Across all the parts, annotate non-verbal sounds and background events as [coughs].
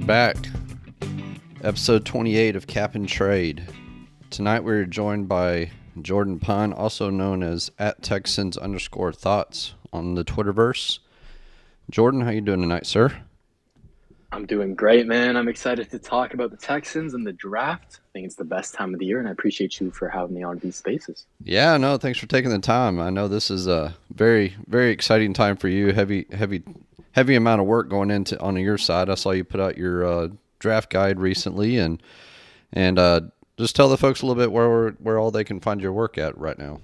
We're back. Episode 28 of Cap and Trade. Tonight we're joined by Jordan Pun, also known as at Texans underscore thoughts on the Twitterverse. Jordan, how you doing tonight, sir? I'm doing great, man. I'm excited to talk about the Texans and the draft. I think it's the best time of the year, and I appreciate you for having me on these spaces. Yeah, no, thanks for taking the time. I know this is a very, very exciting time for you. Heavy, heavy, heavy amount of work going into on your side. I saw you put out your uh, draft guide recently, and and uh, just tell the folks a little bit where where all they can find your work at right now.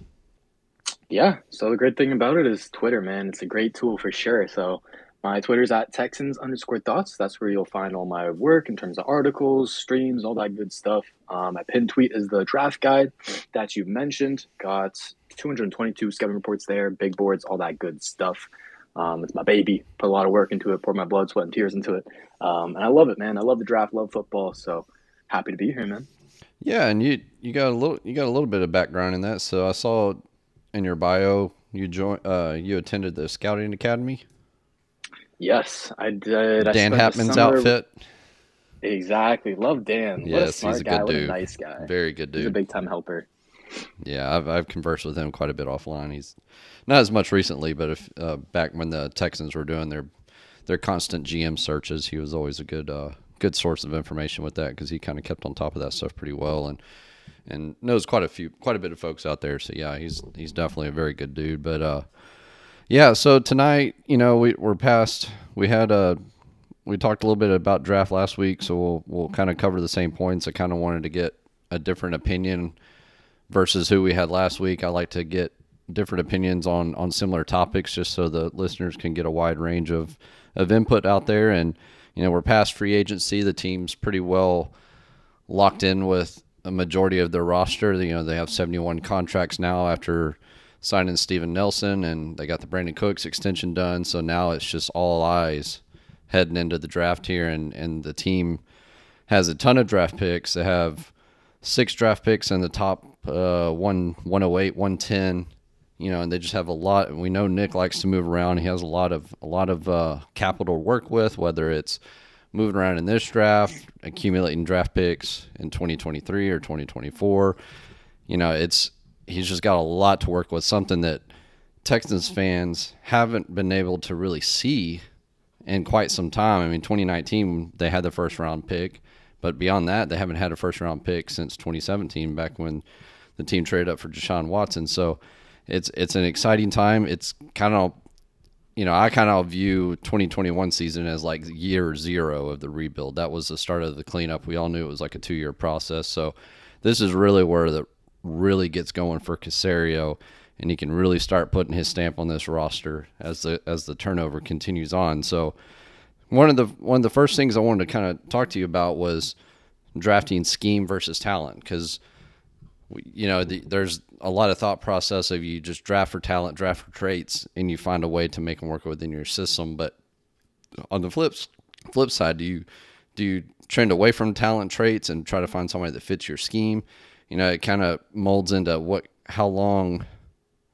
Yeah. So the great thing about it is Twitter, man. It's a great tool for sure. So my Twitter's at Texans underscore thoughts. That's where you'll find all my work in terms of articles, streams, all that good stuff. Um, my pinned tweet is the draft guide that you mentioned. Got 222 scouting reports there, big boards, all that good stuff. Um, it's my baby. Put a lot of work into it. Pour my blood, sweat, and tears into it. Um, and I love it, man. I love the draft. Love football. So happy to be here, man. Yeah, and you you got a little you got a little bit of background in that. So I saw in your bio you joined uh, you attended the scouting academy. Yes, I did. I Dan spent the Hatman's summer- outfit. Exactly. Love Dan. What a Yes, smart he's a guy. good What a dude. nice guy. Very good dude. He's a big time helper. Yeah, I've I've conversed with him quite a bit offline. He's not as much recently, but if uh, back when the Texans were doing their their constant GM searches, he was always a good uh, good source of information with that because he kind of kept on top of that stuff pretty well and and knows quite a few quite a bit of folks out there. So yeah, he's he's definitely a very good dude. But uh, yeah, so tonight, you know, we we're past. We had a we talked a little bit about draft last week, so we'll we'll kind of cover the same points. I kind of wanted to get a different opinion versus who we had last week. I like to get different opinions on on similar topics just so the listeners can get a wide range of of input out there and you know, we're past free agency. The team's pretty well locked in with a majority of their roster. You know, they have 71 contracts now after signing Steven Nelson and they got the Brandin Cooks extension done. So now it's just all eyes heading into the draft here and and the team has a ton of draft picks. They have six draft picks in the top uh, one, 108, 110. You know, and they just have a lot. We know Nick likes to move around. He has a lot of a lot of uh, capital to work with, whether it's moving around in this draft, accumulating draft picks in 2023 or 2024. You know, it's he's just got a lot to work with. Something that Texans fans haven't been able to really see in quite some time. I mean, 2019 they had the first round pick, but beyond that, they haven't had a first round pick since 2017, back when the team traded up for Deshaun Watson. So it's it's an exciting time. It's kind of you know, I kind of view 2021 season as like year zero of the rebuild. That was the start of the cleanup. We all knew it was like a two year process. So this is really where the really gets going for Caserio, and he can really start putting his stamp on this roster as the as the turnover continues on. So one of the one of the first things I wanted to kind of talk to you about was drafting scheme versus talent because you know the, there's a lot of thought process of you just draft for talent draft for traits and you find a way to make them work within your system. But on the flips flip side do you do you trend away from talent traits and try to find somebody that fits your scheme? You know it kind of molds into what how long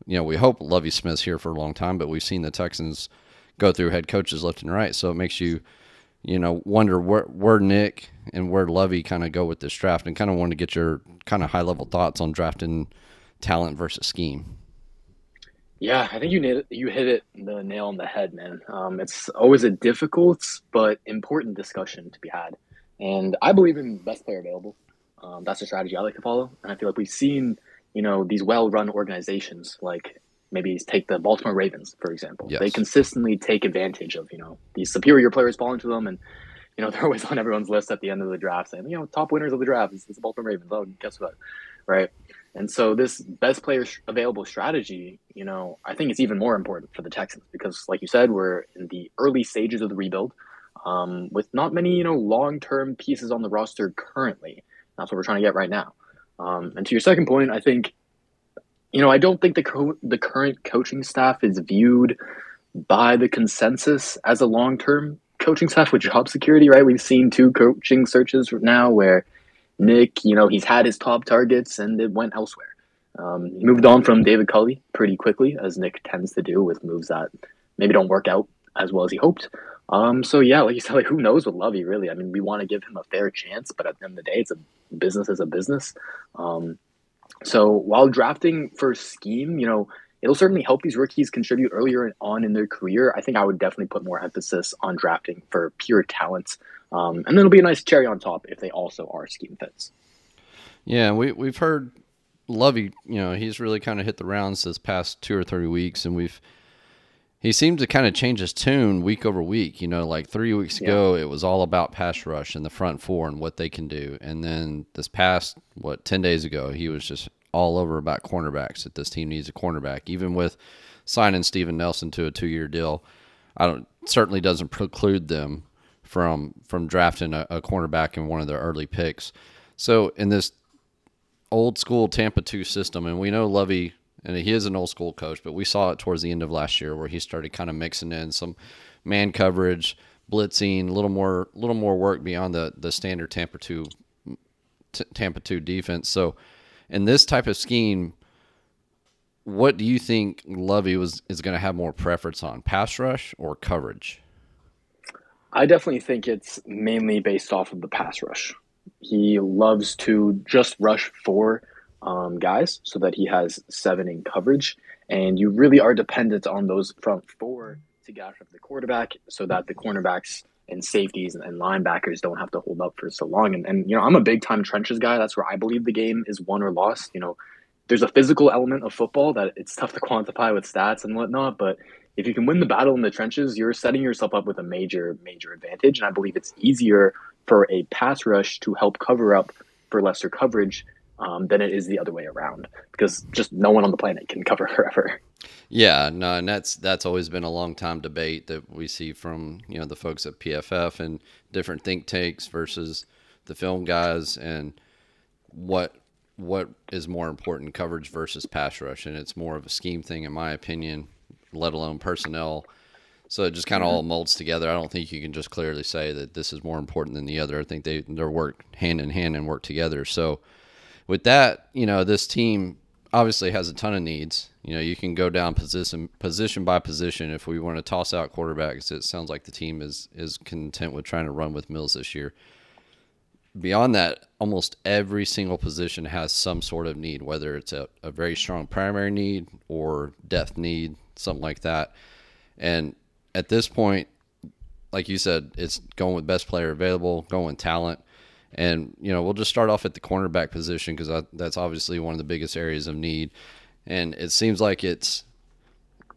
you know we hope Lovie Smith's here for a long time but we've seen the Texans go through head coaches left and right. So it makes you you know, wonder where where Nick and where Lovie kind of go with this draft, and kind of wanted to get your kind of high level thoughts on drafting talent versus scheme. Yeah, I think you hit you hit it the nail on the head, man. Um, it's always a difficult but important discussion to be had, and I believe in best player available. Um, that's a strategy I like to follow, and I feel like we've seen, you know, these well-run organizations like maybe take the Baltimore Ravens for example. Yes. They consistently take advantage of you know these superior players falling to them, and you know [laughs] they're always on everyone's list at the end of the draft saying, you know, top winners of the draft is the Baltimore Ravens. Oh, guess what, right? And so this best player sh- available strategy, you know, I think it's even more important for the Texans because, like you said, we're in the early stages of the rebuild, um, with not many, you know, long-term pieces on the roster currently. That's what we're trying to get right now. Um, and to your second point, I think, you know, I don't think the co- the current coaching staff is viewed by the consensus as a long-term coaching staff with job security. Right? We've seen two coaching searches now where Nick, you know, he's had his top targets and it went elsewhere. Um, he moved on from David Culley pretty quickly, as Nick tends to do with moves that maybe don't work out as well as he hoped. Um, so yeah, like you said, like who knows with Lovie really? I mean, we want to give him a fair chance, but at the end of the day, it's a business is a business. Um, so while drafting for scheme, you know, it'll certainly help these rookies contribute earlier on in their career. I think I would definitely put more emphasis on drafting for pure talent. Um, and then it'll be a nice cherry on top if they also are scheme fits. Yeah, we we've heard Lovie, you know, he's really kind of hit the rounds this past two or three weeks, and we've he seemed to kind of change his tune week over week. You know, like three weeks yeah. ago, it was all about pass rush and the front four and what they can do, and then this past what ten days ago, he was just all over about cornerbacks that this team needs a cornerback, even with signing Steven Nelson to a two year deal. I don't certainly doesn't preclude them from from drafting a, a cornerback in one of their early picks. So in this old school Tampa two system, and we know Lovie and he is an old school coach, but we saw it towards the end of last year where he started kind of mixing in some man coverage, blitzing, a little more, little more work beyond the the standard Tampa two Tampa two defense. So in this type of scheme, what do you think Lovie was is going to have more preference on, pass rush or coverage? I definitely think it's mainly based off of the pass rush. He loves to just rush four um, guys so that he has seven in coverage, and you really are dependent on those front four to get up the quarterback so that the cornerbacks and safeties and, linebackers don't have to hold up for so long. And, and, you know, I'm a big time trenches guy. That's where I believe the game is won or lost. You know, there's a physical element of football that it's tough to [laughs] quantify with stats and whatnot, but if you can win the battle in the trenches, you're setting yourself up with a major, major advantage. And I believe it's easier for a pass rush to help cover up for lesser coverage um, than it is the other way around because just no one on the planet can cover forever. Yeah, no, and that's that's always been a long time debate that we see from you know the folks at PFF and different think tanks versus the film guys and what what is more important coverage versus pass rush. And it's more of a scheme thing in my opinion let alone personnel. So it just kind of mm-hmm. all molds together. I don't think you can just clearly say that this is more important than the other. I think they they work hand in hand and work together. So with that, you know, this team obviously has a ton of needs. You know, you can go down position position by position. If we want to toss out quarterbacks, it sounds like the team is is content with trying to run with Mills this year. Beyond that, almost every single position has some sort of need, whether it's a, a very strong primary need or depth need, something like that. And at this point, like you said, it's going with best player available, going with talent. And, you know, we'll just start off at the cornerback position because that's obviously one of the biggest areas of need. And it seems like it's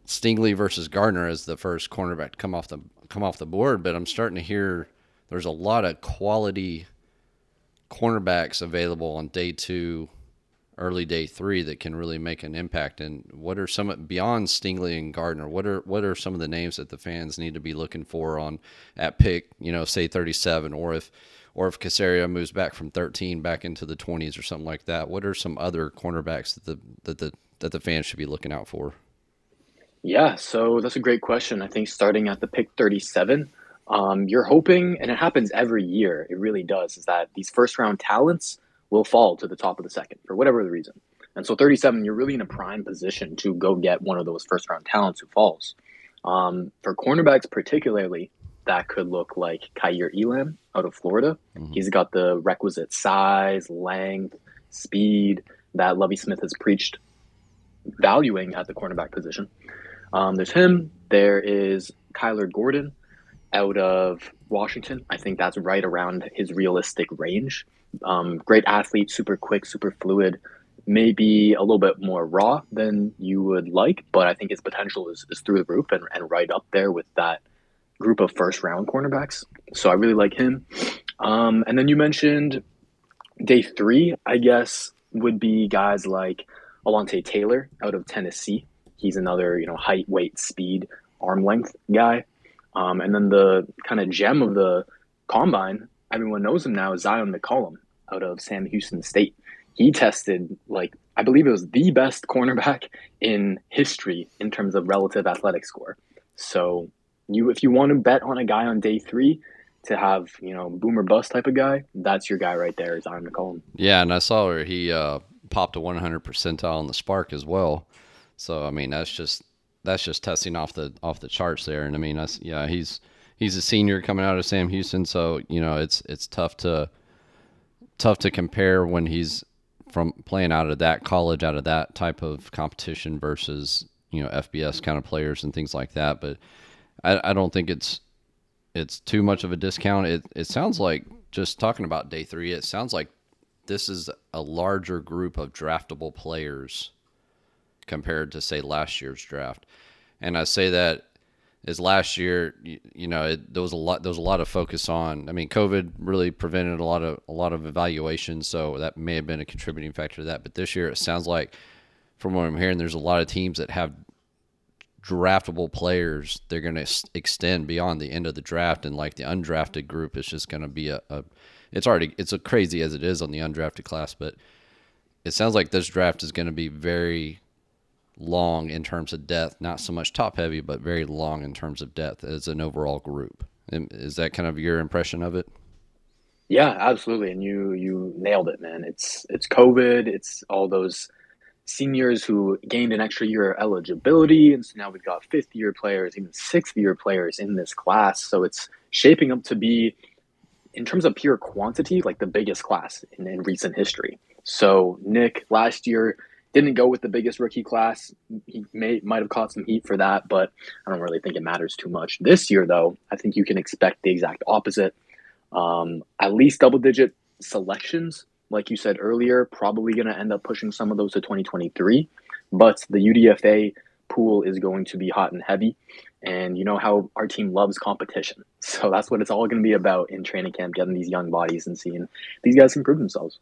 Stingley versus Gardner as the first cornerback to come off the come off the board, but I'm starting to hear there's a lot of quality cornerbacks available on day two, early day three that can really make an impact. And what are some beyond Stingley and Gardner? What are what are some of the names that the fans need to be looking for on at pick? You know, say 37, or if or if Caserio moves back from 13 back into the 20s or something like that. What are some other cornerbacks that the that the that the fans should be looking out for? Yeah, so that's a great question. I think starting at the pick 37, um, you're hoping, and it happens every year. It really does. Is that these first round talents will fall to the top of the second for whatever the reason. And so 37, you're really in a prime position to go get one of those first round talents who falls. Um, for cornerbacks, particularly, that could look like Kaiir Elam out of Florida. Mm-hmm. He's got the requisite size, length, speed that Lovie Smith has preached valuing at the cornerback position. Um, there's him. There is Kyler Gordon out of Washington. I think that's right around his realistic range. Um, great athlete, super quick, super fluid. Maybe a little bit more raw than you would like, but I think his potential is, is through the roof and, and right up there with that group of first round cornerbacks. So I really like him. Um, and then you mentioned day three, I guess, would be guys like Alontae Taylor out of Tennessee. He's another, you know, height, weight, speed, arm length guy. Um, and then the kind of gem of the combine, everyone knows him now, is Zyon McCollum out of Sam Houston State. He tested like I believe it was the best cornerback in history in terms of relative athletic score. So you if you want to bet on a guy on day three to have you know boomer bust type of guy, that's your guy right there. Is Zyon McCollum. Yeah, and I saw where he uh, popped a 100 percentile on the SPARQ as well. So I mean that's just that's just testing off the off the charts there. And I mean that's yeah he's he's a senior coming out of Sam Houston, so you know it's it's tough to tough to compare when he's from playing out of that college, out of that type of competition versus you know FBS kind of players and things like that. But I, I don't think it's it's too much of a discount. It it sounds like just talking about day three. It sounds like this is a larger group of draftable players compared to say last year's draft. And I say that is last year, you, you know, it, there was a lot there was a lot of focus on. I mean, COVID really prevented a lot of a lot of evaluation, so that may have been a contributing factor to that. But this year, it sounds like, from what I'm hearing, there's a lot of teams that have draftable players. They're going to extend beyond the end of the draft, and like the undrafted group is just going to be a, a it's already it's a crazy as it is on the undrafted class, but it sounds like this draft is going to be very long in terms of depth, not so much top heavy, but very long in terms of depth as an overall group. Is that kind of your impression of it? Yeah, absolutely. And you you nailed it, man. It's it's COVID. It's all those seniors who gained an extra year of eligibility, and so now we've got fifth year players, even sixth year players in this class. So it's shaping up to be, in terms of pure quantity, like the biggest class in, in recent history. So Nick last year didn't go with the biggest rookie class. He may might have caught some heat for that, but I don't really think it matters too much. This year, though, I think you can expect the exact opposite. Um, at least double digit selections, like you said earlier, probably going to end up pushing some of those to 2023. But the UDFA pool is going to be hot and heavy. And you know how our team loves competition. [laughs] So that's what it's all going to be about in training camp, getting these young bodies and seeing these guys improve themselves.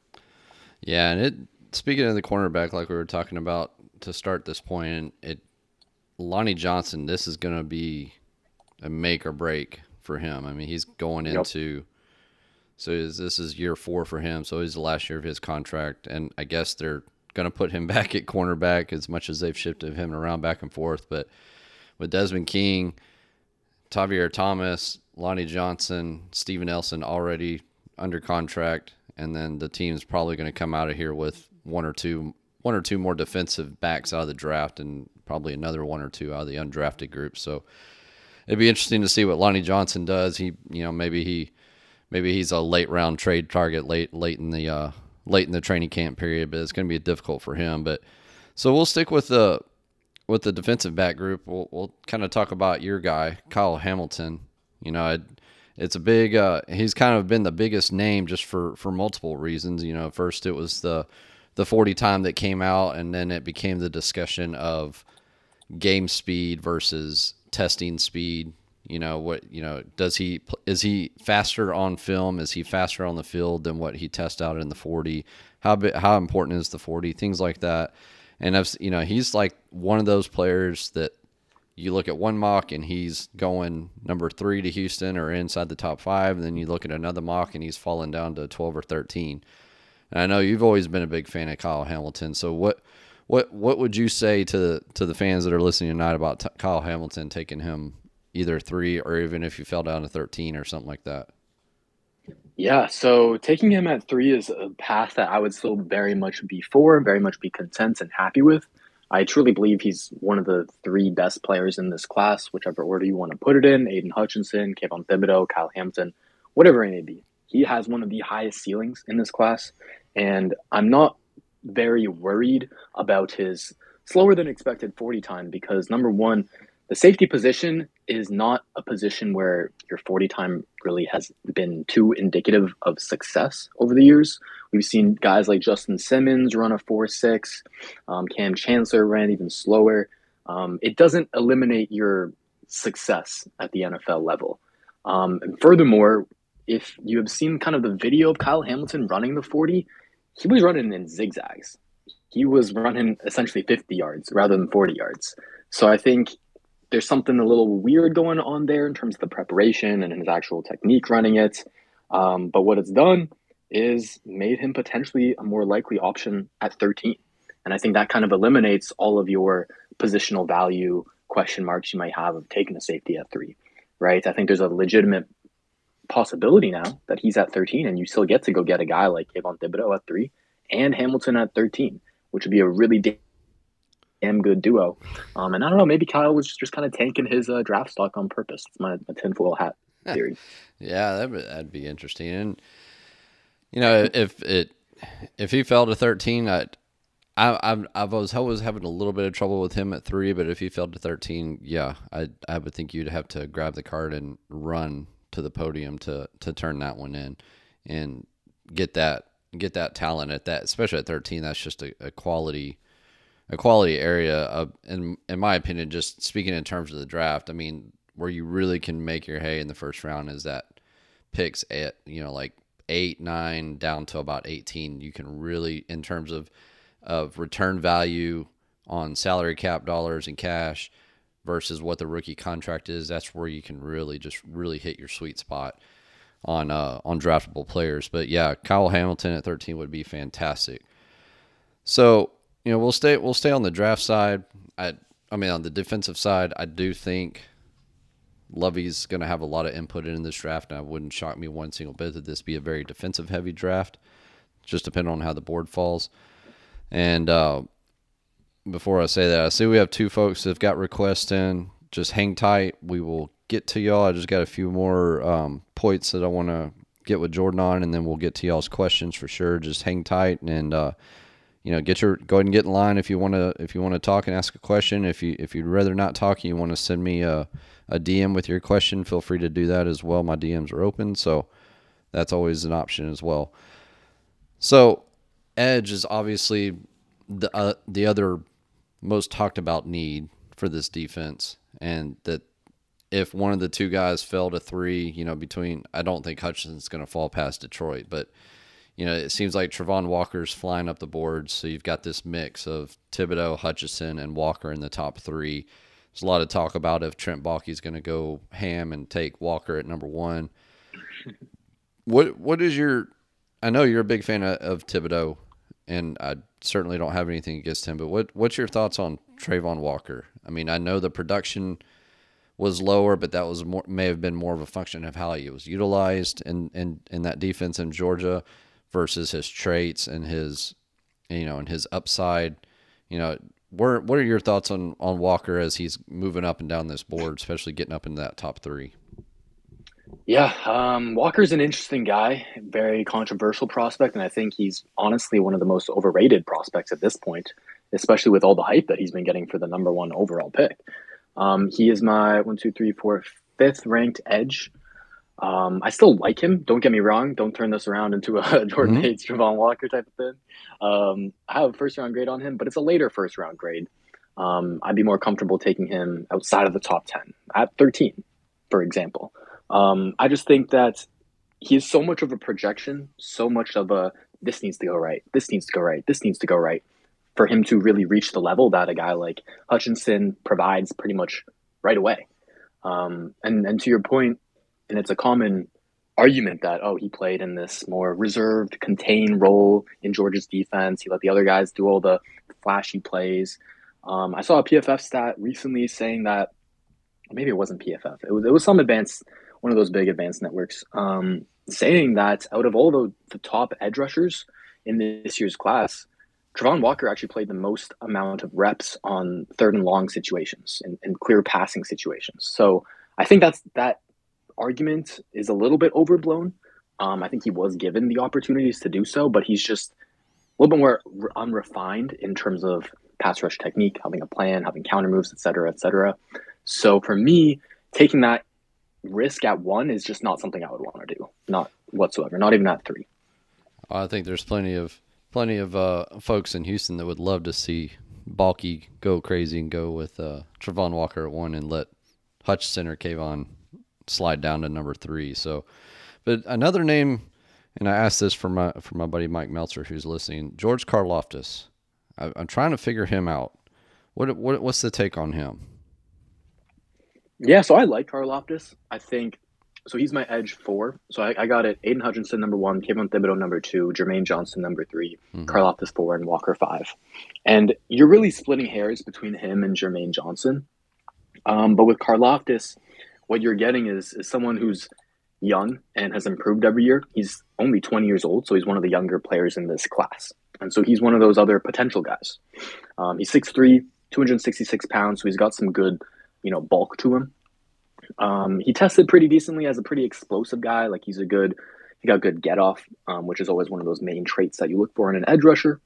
Yeah, and it speaking of the cornerback, like we were talking about to start this point, it Lonnie Johnson, this is going to be a make or break for him. I mean, he's going yep. into so this is year four for him. So he's the last year of his contract, and I guess they're going to put him [laughs] back at cornerback as much as they've shifted him around back and forth. But with Desmond King, Tavierre Thomas, Lonnie Johnson, Steven Nelson already under contract, and then the team's probably going to come out of here with one or two one or two more defensive backs out of the draft and probably another one or two out of the undrafted group. So it'd be interesting to see what Lonnie Johnson does. He, you know, maybe he maybe he's a late round trade target late late in the uh, late in the training camp period, but it's going to be difficult for him. But so we'll stick with the with the defensive back group. We'll we'll kind of talk about your guy, Kyle Hamilton. You know, it, it's a big. Uh, he's kind of been the biggest name just for for multiple reasons. You know, first it was the the 40 time that came out, and then it became the discussion of game speed versus testing speed. You know what? You know, does he is he faster on film? Is he faster on the field than what he tests out in the 40? How how important is the 40? Things like that. And I've you know he's like one of those players that you look at one mock and he's going number three to Houston or inside the top five, and then you look at another mock and he's falling down to 12 or 13. And I know you've always been a big fan of Kyle Hamilton. So what what what would you say to to the fans that are listening tonight about t- Kyle Hamilton taking him either three or even if you fell down to thirteen or something like that? Yeah, so taking him at three is a path that I would still very much be for, very much be content and happy with. I truly believe he's one of the three best players in this class, whichever order you want to put it in. Aidan Hutchinson, Kayvon Thibodeaux, Kyle Hampton, whatever it may be. He has one of the highest ceilings in this class. And I'm not very worried about his slower than expected 40 time because number one, the safety position is not a position where your 40 time really has been too indicative of success over the years. We've seen guys like Justin Simmons run a 4 6, um, Kam Chancellor ran even slower. Um, it doesn't eliminate your success at the NFL level. Um, and furthermore, if you have seen kind of the video of Kyle Hamilton running the 40, he was running in zigzags. He was running essentially 50 yards rather than 40 yards. So I think there's something a little weird going on there in terms of the preparation and his actual technique running it. Um, but what it's done is made him potentially a more likely option at 13. And I think that kind of eliminates all of your positional value question marks you might have of taking a safety at three, right? I think there's a legitimate possibility now that he's at 13 and you still get to go get a guy like Kayvon Thibodeaux at three and Hamilton at 13, which would be a really damn good duo. Um, and I don't know, maybe Kyle was just kind of tanking his uh, draft stock on purpose. It's my, my tinfoil hat. [laughs] theory. yeah, that would that'd be interesting. And you know, if it if he fell to thirteen, I. I, I I was always having a little bit of trouble with him at three, but if he fell to thirteen, yeah, I I would think you'd have to grab the card and run to the podium to to turn that one in, and get that get that talent at that, especially at thirteen. That's just a, a quality a quality area. In in my opinion, just speaking in terms of the draft, I mean, where you really can make your hay in the first round is that picks at you know like eight nine down to about eighteen. You can really in terms of of return value on salary cap dollars and cash versus what the rookie contract is, that's where you can really just really hit your sweet spot on uh, on draftable players. But yeah, Kyle Hamilton at 13 would be fantastic. So you know we'll stay we'll stay on the draft side. I I mean on the defensive side, I do think Lovie's going to have a lot of input in this draft, and I wouldn't shock me one single bit that this be a very defensive heavy draft, just depending on how the board falls. And uh, before I say that, I see we have two folks that have got requests in. Just hang tight. We will get to y'all. I just got a few more um, points that I want to get with Jordan on, and then we'll get to y'all's questions for sure. Just hang tight and uh, you know get your go ahead and get in line if you want to if you want to talk and ask a question. If you if you'd rather not talk, and you want to send me a a DM with your question. Feel free to do that as well. My DMs are open, so that's always an option as well. So edge is obviously the uh, the other most talked about need for this defense, and that if one of the two guys fell to three, you know, between I don't think Hutchinson's going to fall past Detroit, but you know, it seems like Travon Walker's flying up the board, so you've got this mix of Thibodeaux, Hutchinson, and Walker in the top three. There's a lot of talk about if Trent Baalke's going to go ham and take Walker at number one. What what is your? I know you're a big fan of, of Thibodeaux and I certainly don't have anything against him. But what what's your thoughts on Travon Walker? I mean, I know the production was lower, but that was more may have been more of a function of how he was utilized in in, in that defense in Georgia versus his traits and his you know and his upside. You know, what what are your thoughts on on Walker as he's moving up and down this board, especially getting up into that top three? Yeah, um, Walker's an interesting guy, very controversial prospect, and I think he's honestly one of the most overrated prospects at this point, especially with all the hype that he's been getting for the number one overall pick. Um, he is my one, two, three, four, fifth ranked edge. Um, I still like him. Don't get me wrong. Don't turn this around into a [laughs] Jordan mm-hmm. Hates, Travon Walker type of thing. Um, I have a first round grade on him, but it's a later first round grade. Um, I'd be more comfortable taking him outside of the top 10 at 13, for example. Um, I just think that he is so much of a projection, so much of a this needs to go right, this needs to go right, this needs to go right, for him to really reach the level that a guy like Hutchinson provides pretty much right away. Um, and and to your point, and it's a common argument that oh he played in this more reserved, contained role in Georgia's defense. He let the other guys do all the flashy plays. Um, I saw a PFF stat recently saying that maybe it wasn't PFF. It was it was some advanced one of those big advanced networks, um, saying that out of all the, the top edge rushers in this year's class, Travon Walker actually played the most amount of reps on third and long situations and, and clear passing situations. So I think that's that argument is a little bit overblown. Um, I think he was given the opportunities to do so, but he's just a little bit more unrefined in terms of pass rush technique, having a plan, having counter moves, et cetera, et cetera. So for me, taking that risk at one is just not something I would want to do, not whatsoever, not even at three. I think there's plenty of plenty of uh, folks in Houston that would love to see Baalke go crazy and go with uh, Travon Walker at one and let Hutchinson or Kayvon slide down to number three. So, but another name, and I asked this for my for my buddy Mike Meltzer who's listening, George Karlaftis. I, I'm trying to figure him out. What what what's the take on him? Yeah, so I like Karlaftis. I think so. He's my edge four. So I, I got it. Aidan Hutchinson number one, Kevin Thibodeaux number two, Jermaine Johnson number 3 mm-hmm. Karlaftis four, and Walker five. And you're really splitting hairs between him and Jermaine Johnson. Um, but with Karlaftis, what you're getting is is someone who's young and has improved every year. He's only 20 years old, so he's one of the younger players in this class. And so he's one of those other potential guys. Um, he's 6'3, 266 pounds, so he's got some good you know bulk to him. Um, he tested pretty decently as a pretty explosive guy. Like he's a good, he got good get off, um, which is always one of those main traits that you look for in an edge rusher.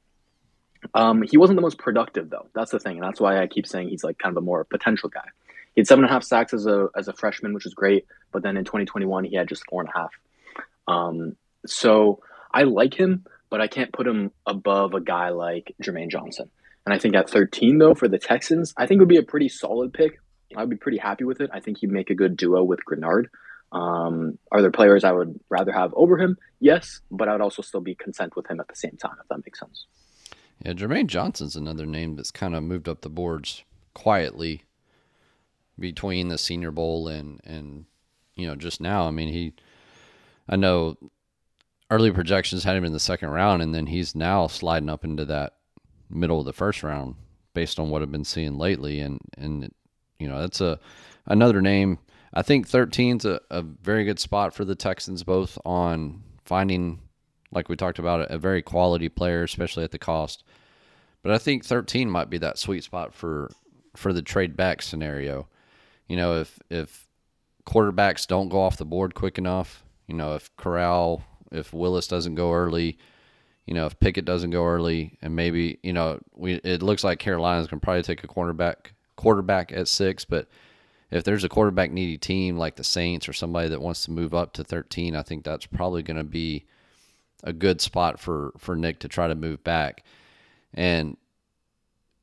Um, he wasn't the most productive though. That's the thing, and that's why I keep saying he's like kind of a more potential guy. He had seven and a half sacks as a as a freshman, which is great. But then in 2021, he had just four and a half. Um, so I like him, but I can't put him above a guy like Jermaine Johnson. And I think at 13 though for the Texans, I think it would be a pretty solid pick. I'd be pretty happy with it. I think he'd make a good duo with Greenard. Um, are there players I would rather have over him? Yes, but I would also still be content with him at the same time, if that makes sense. Yeah, Jermaine Johnson's another name that's kind of moved up the boards quietly between the Senior Bowl and and you know just now. I mean, he, I know, early projections had him in the second round, and then he's now sliding up into that middle of the first round based on what I've been seeing lately, and and you know that's a another name. I think 13's a, a very good spot for the Texans, both on finding, like we talked about, a very quality player, especially at the cost. But I think 13 might be that sweet spot for for the trade back scenario. You know, if if quarterbacks don't go off the board quick enough, you know, if Corral, if Willis doesn't go early, you know, if Pickett doesn't go early, and maybe you know, we it looks like Carolina's gonna probably take a cornerback quarterback at six, but if there's a quarterback needy team like the Saints or somebody that wants to move up to 13, I think that's probably going to be a good spot for for Nick to try to move back. And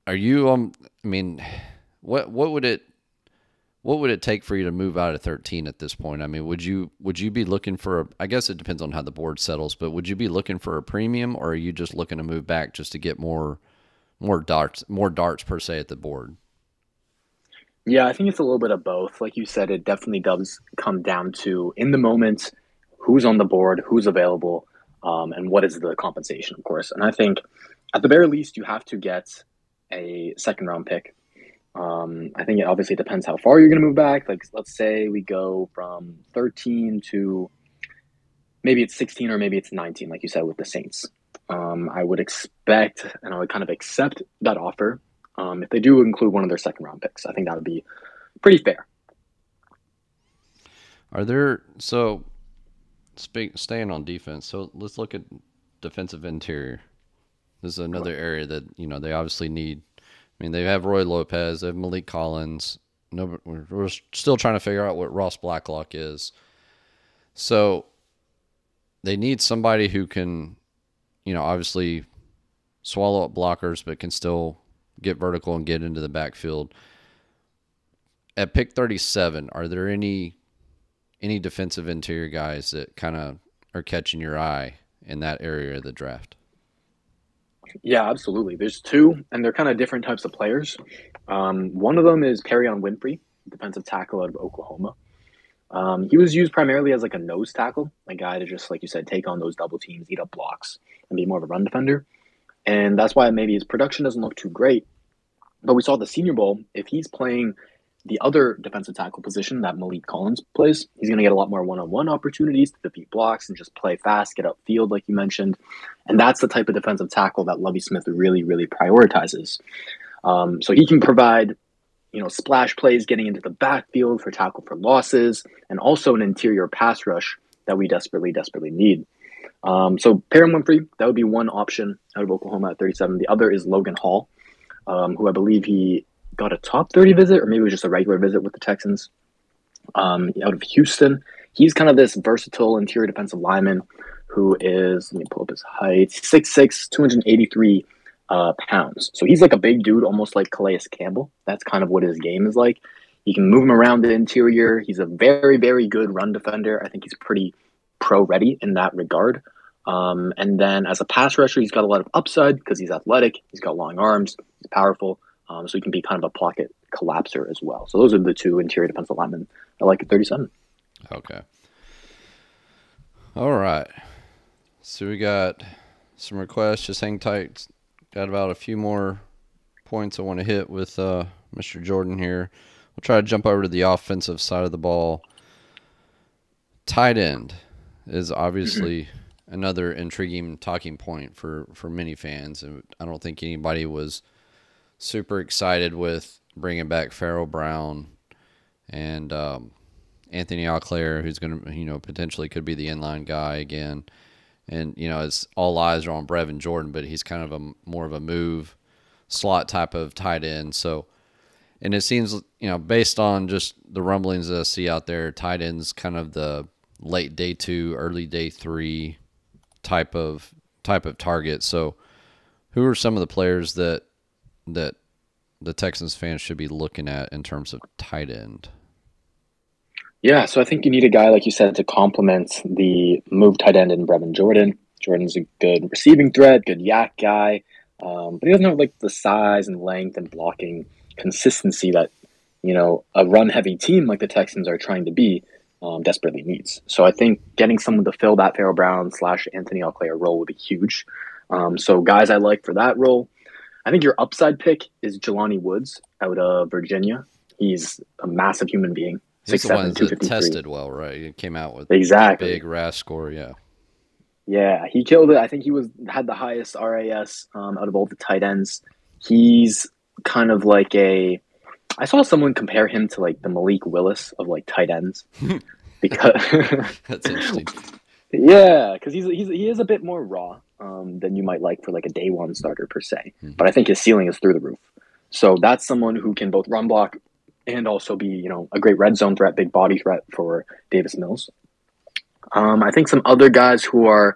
are you um I mean, what what would it what would it take for you to move out of 13 at this point? I mean, would you would you be looking for a I guess it depends on how the board settles, but would you be looking for a premium or are you just looking to move back just to get more more darts more darts per se at the board? Yeah, I think it's a little bit of both. Like you said, it definitely does come down to in the moment who's on the board, who's available, um, and what is the compensation, of course. And I think at the very least, you have to get a second round pick um, I think it obviously depends how far you're going to move back. Like, let's say we go from 13 to maybe it's 16 or maybe it's 19, like you said with the Saints. Um, I would expect and I would kind of accept that offer um, if they do include one of their second round picks. I think that would be pretty fair. Are there so speak staying on defense? So let's look at defensive interior. This is another area that you know they obviously need I mean, they have Roy Lopez, they have Maliek Collins. No, we're still trying to figure out what Ross Blacklock is. So they need somebody who can, you know, obviously swallow up blockers, but can still get vertical and get into the backfield. At pick 37, are there any any defensive interior guys that kind of are catching your eye in that area of the draft? Yeah, absolutely. There's two, and they're kind of different types of players. Um, one of them is Perrion Winfrey, defensive tackle out of Oklahoma. Um, he was used primarily as like a nose tackle, a guy to just, like you said, take on those double teams, eat up blocks, and be more of a run defender. And that's why maybe his production doesn't look too great. But we saw the Senior Bowl. If he's playing the other defensive tackle position that Maliek Collins plays, he's going to get a lot more one-on-one opportunities to defeat blocks and just play fast, get upfield, like you mentioned. And that's the type of defensive tackle that Lovie Smith really, really prioritizes. Um, so he can provide, you know, splash plays getting into the backfield for tackle for losses, and also an interior pass rush that we desperately, desperately need. Um, so Perrion Winfrey, that would be one option out of Oklahoma at 37. The other is Logan Hall, um, who I believe he got a top 30 visit, or maybe it was just a regular visit with the Texans um, out of Houston. He's kind of this versatile interior defensive lineman who is, let me pull up his height, 6'6, 283 uh, pounds. So he's like a big dude, almost like Calais Campbell. That's kind of what his game is like. You can move him around the interior. He's a very, very good run defender. I think he's pretty pro ready in that regard. Um, and then as a pass rusher, he's got a lot of upside because he's athletic, he's got long arms, he's powerful. Um, so he can be kind of a pocket collapser as well. So those are the two interior defensive linemen I like at 37. Okay. All right. So we got some requests. Just hang tight. Got about a few more points I want to hit with uh, Mr. Jordan here. We'll try to jump over to the offensive side of the ball. Tight end is obviously mm-hmm. another intriguing talking point for, for many fans. And I don't think anybody was – super excited with bringing back Pharaoh Brown and um, Anthony Auclair, who's going to, you know, potentially could be the inline guy again. And, you know, it's all eyes are on Brevin Jordan, but he's kind of a more of a move slot type of tight end. So, and it seems, you know, based on just the rumblings that I see out there, tight ends kind of the late day two, early day three type of type of target. So, who are some of the players that that the Texans fans should be looking at in terms of tight end? Yeah, so I think you need a guy like you said to complement the move tight end in Brevin Jordan. Jordan's a good receiving threat, good YAC guy, um, but he doesn't have like the size and length and blocking consistency that you know a run heavy team like the Texans are trying to be um, desperately needs. So I think getting someone to fill that Pharaoh Brown slash Anthony Auclair role would be huge. Um, so guys I like for that role, I think your upside pick is Jelani Woods out of Virginia. He's a massive human being. He's the one that tested well, right? He came out with exactly big RAS score, yeah. Yeah, he killed it. I think he was had the highest RAS um, out of all the tight ends. He's kind of like a. I saw someone compare him to like the Malik Willis of like tight ends, [laughs] because that's interesting. [laughs] yeah, because he's, he's he is a bit more raw um, than you might like for like a day one starter per se. Mm-hmm. But I think his ceiling is through the roof. So that's someone who can both run block and also be you know a great red zone threat, big body threat for Davis Mills. Um, I think some other guys who are,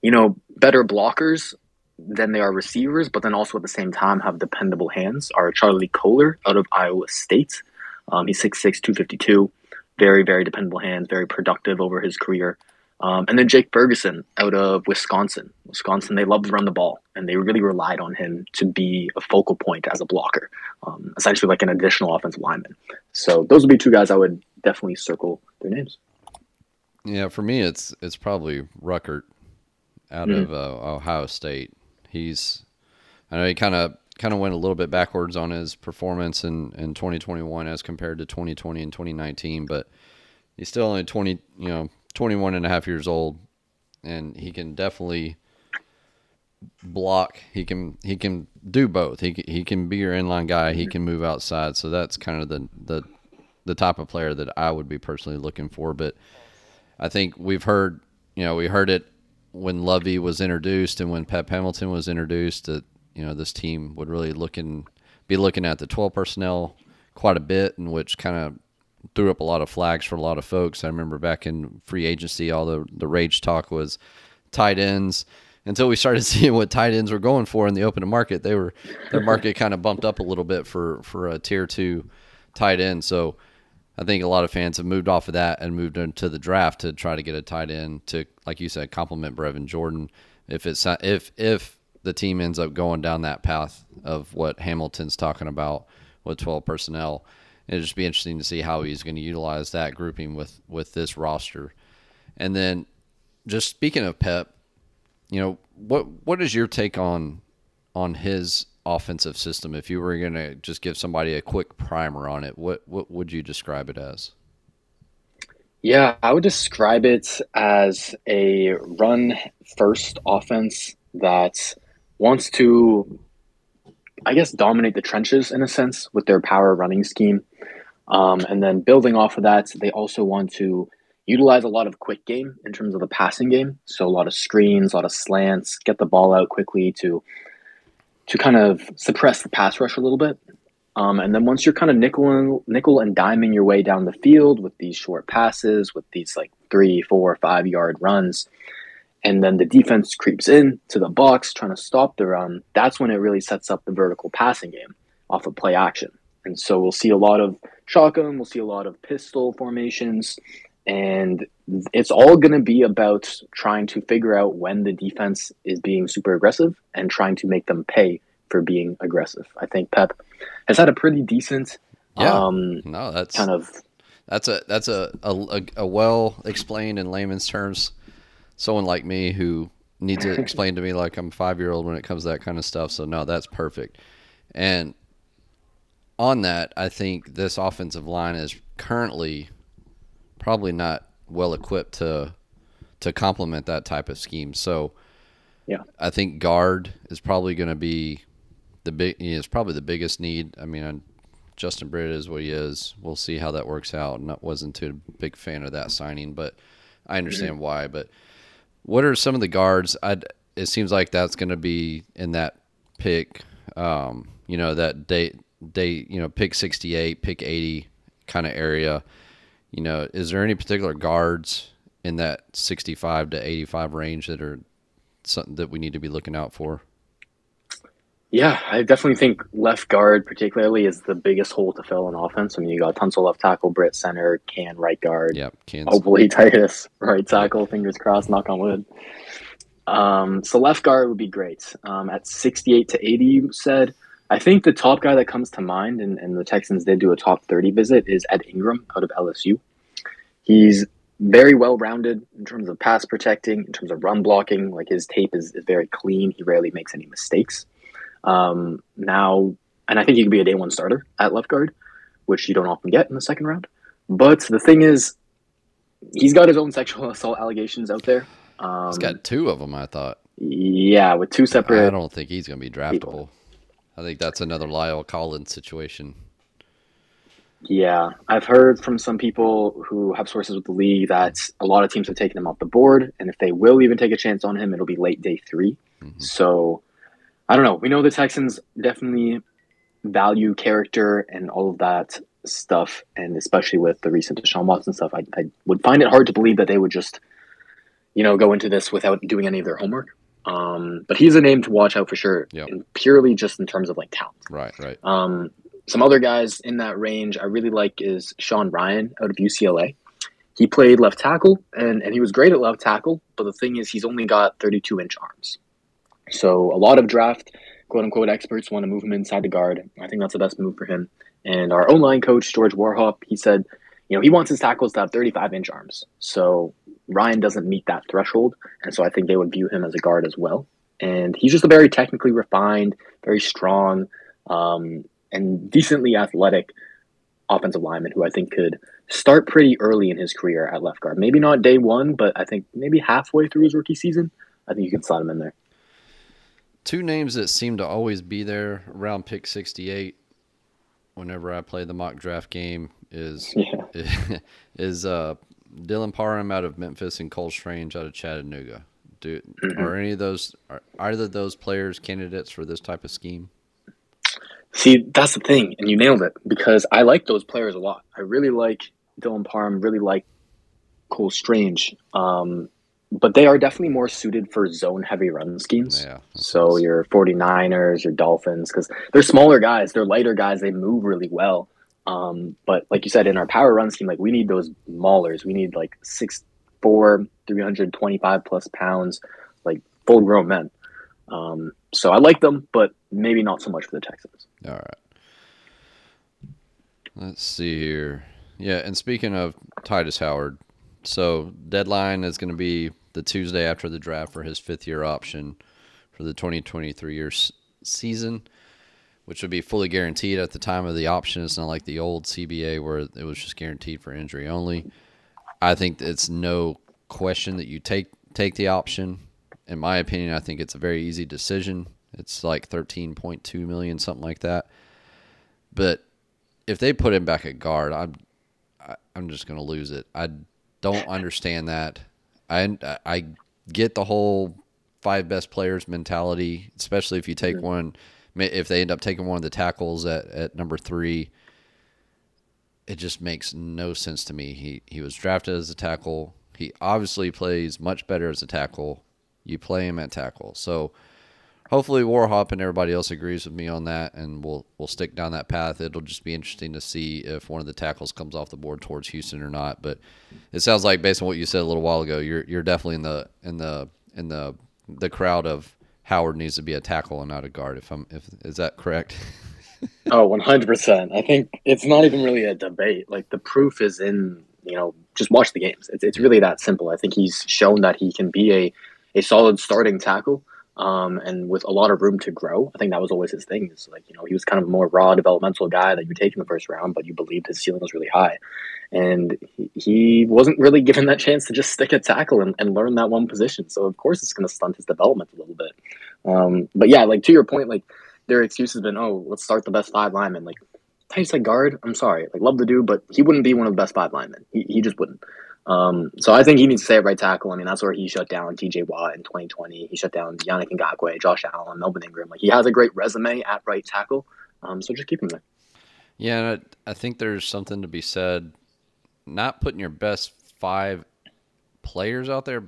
you know, better blockers than they are receivers, but then also at the same time have dependable hands are Charlie Kolar out of Iowa State. Um, he's 6'6", 252. Very, very dependable hands, very productive over his career. Um, and then Jake Ferguson out of Wisconsin. Wisconsin, they love to run the ball, and they really relied on him to be a focal point as a blocker, um, essentially like an additional offensive lineman. So those would be two guys I would definitely circle their names. Yeah, for me, it's it's probably Ruckert out mm-hmm. of uh, Ohio State. He's, I know he kind of kind of went a little bit backwards on his performance in, in 2021 as compared to 2020 and 2019, but he's still only 20, you know, 21 and a half years old, and he can definitely block. He can he can do both. He he can be your inline guy. He can move outside. So that's kind of the the the type of player that I would be personally looking for. But I think we've heard, you know, we heard it when Lovie was introduced and when Pep Hamilton was introduced that you know this team would really looking be looking at the 12 personnel quite a bit, and which kind of threw up a lot of flags for a lot of folks. I remember back in free agency, all the the rage talk was tight ends. Until we started [laughs] seeing what tight ends were going for in the open market, they were their market kind of bumped up a little bit for for a tier two tight end. So I think a lot of fans have moved off of that and moved into the draft to try to get a tight end to, like you said, complement Brevin Jordan. If it's if if the team ends up going down that path of what Hamilton's talking about with 12 personnel, it'll just be interesting to see how he's going to utilize that grouping with with this roster. And then, just speaking of Pep, you know what what is your take on on his offensive system, if you were going to just give somebody a quick primer on it, what what would you describe it as? Yeah, I would describe it as a run first offense that wants to, I guess, dominate the trenches in a sense with their power running scheme. Um, and then building off of that, they also want to utilize a lot of quick game in terms of the passing game. So a lot of screens, a lot of slants, get the ball out quickly to to kind of suppress the pass rush a little bit. Um, and then once you're kind of nickel and, nickel and diming your way down the field with these short passes, with these like three, four, five yard runs, and then the defense creeps in to the box trying to stop the run, that's when it really sets up the vertical passing game off of play action. And so we'll see a lot of shotgun, we'll see a lot of pistol formations, and it's all going to be about trying to figure out when the defense is being super aggressive and trying to make them pay for being aggressive. I think Pep has had a pretty decent, yeah. Um, no, that's kind of that's a that's a a, a well explained in layman's terms. Someone like me who needs to [laughs] explain to me like I'm five year old when it comes to that kind of stuff. So no, that's perfect. And on that, I think this offensive line is currently probably not well equipped to to complement that type of scheme. So, yeah, I think guard is probably going to be the big. Is probably the biggest need. I mean, Justin Britt is what he is. We'll see how that works out. Not wasn't too big fan of that signing, but I understand mm-hmm. why. But what are some of the guards? I it seems like that's going to be in that pick. Um, you know that date date. You know, pick sixty eight, pick eighty kind of area. You know, is there any particular guards in that sixty five to eighty five range that are something that we need to be looking out for? Yeah, I definitely think left guard, particularly, is the biggest hole to fill in offense. I mean, you got Tunsil left tackle, Britt center, Cann right guard. Yep, Cann. Hopefully, Titus right tackle. Fingers crossed. Knock on wood. Um, so left guard would be great. Um, at 68 to 80, you said. I think the top guy that comes to mind, and, and the Texans did do a top 30 visit, is Ed Ingram out of LSU. He's very well rounded in terms of pass protecting, in terms of run blocking. Like his tape is, is very clean. He rarely makes any mistakes. Um, now, and I think he could be a day one starter at left guard, which you don't often get in the second round. But the thing is, he's got his own sexual [laughs] assault allegations out there. Um, he's got two of them, I thought. Yeah, with two separate. I don't think he's going to be draftable. People. I think that's another Lyle Collins situation. Yeah, I've heard from some people who have sources with the league that a lot of teams have taken him off the board, and if they will even take a chance on him, it'll be late day 3 mm-hmm. So I don't know. We know the Texans definitely value character and all of that stuff, and especially with the recent Deshaun Watson stuff, I, I would find it hard to believe that they would just, you know, go into this without doing any of their homework. Um, but he's a name to watch out for sure, yep. purely just in terms of like talent. Right, right. Um, some other guys in that range I really like is Sean Rhyan out of UCLA. He played left tackle and, and he was great at left tackle, but the thing is he's only got 32 inch arms. So a lot of draft quote unquote experts want to move him inside the guard. I think that's the best move for him. And our own line coach, George Warhop, he said, you know, he wants his tackles to have 35 inch arms. So Rhyan doesn't meet that threshold. And so I think they would view him as a guard as well. And he's just a very technically refined, very strong, um, and decently athletic offensive lineman who I think could start pretty early in his career at left guard. Maybe not day one, but I think maybe halfway through his rookie season, I think you can slot him in there two names that seem to always be there around pick 68 whenever I play the mock draft game is [laughs] yeah. [laughs] is uh, Dylan Parham out of Memphis and Cole Strange out of Chattanooga. Do mm-hmm. are any of those are either of those players candidates for this type of scheme? See, that's the thing, and you nailed it because I like those players a lot. I really like Dylan Parham, really like Cole Strange. Um, but they are definitely more suited for zone heavy run schemes. Yeah. So your 49ers, your Dolphins, because they're smaller guys, they're lighter guys, they move really well. Um, but like you said, in our power run scheme, like we need those maulers. We need like six, four, 325 plus pounds, like full grown men. Um, so I like them, but maybe not so much for the Texans. All right. Let's see here. Yeah, and speaking of Titus Howard, so deadline is going to be the Tuesday after the draft for his fifth year option for the 2023 year season, which would be fully guaranteed at the time of the option. It's not like the old CBA where it was just guaranteed for injury only. I think it's no question that you take take the option. In my opinion, I think it's a very easy decision. It's like 13.2 million, something like that. But if they put him back at guard, I'm I, am i am just going to lose it. I don't understand that. I I get the whole five best players mentality, especially if you take one. If they end up taking one of the tackles at, at number three, it just makes no sense to me. He he was drafted as a tackle. He obviously plays much better as a tackle. You play him at tackle, so hopefully Warhop and everybody else agrees with me on that, and we'll we'll stick down that path. It'll just be interesting to see if one of the tackles comes off the board towards Houston or not. But it sounds like based on what you said a little while ago, you're you're definitely in the in the in the the crowd of Howard needs to be a tackle and not a guard. If I'm if is that correct? [laughs] oh, one hundred percent. I think it's not even really a debate. Like the proof is in you know just watch the games. It's it's really that simple. I think he's shown that he can be a a solid starting tackle um, and with a lot of room to grow. I think that was always his thing. Is like you know he was kind of a more raw developmental guy that you take in the first round, but you believed his ceiling was really high, and he, wasn't really [laughs] given that chance to just stick a tackle and, and learn that one position. So of course it's going to stunt his development a little bit. Um, but yeah, like to your point, like their excuse has been, oh, let's start the best five linemen. Like at guard, I'm sorry, like love the dude, but he wouldn't be one of the best five linemen. He, he just wouldn't. Um, so I think he needs to stay at right tackle. I mean, that's where he shut down T.J. Watt in 2020. He shut down Yannick Ngakoue, Josh Allen, Melvin Ingram. Like he has a great resume at right tackle. Um, so just keep him there. Yeah, I think there's something to be said. Not putting your best five players out there,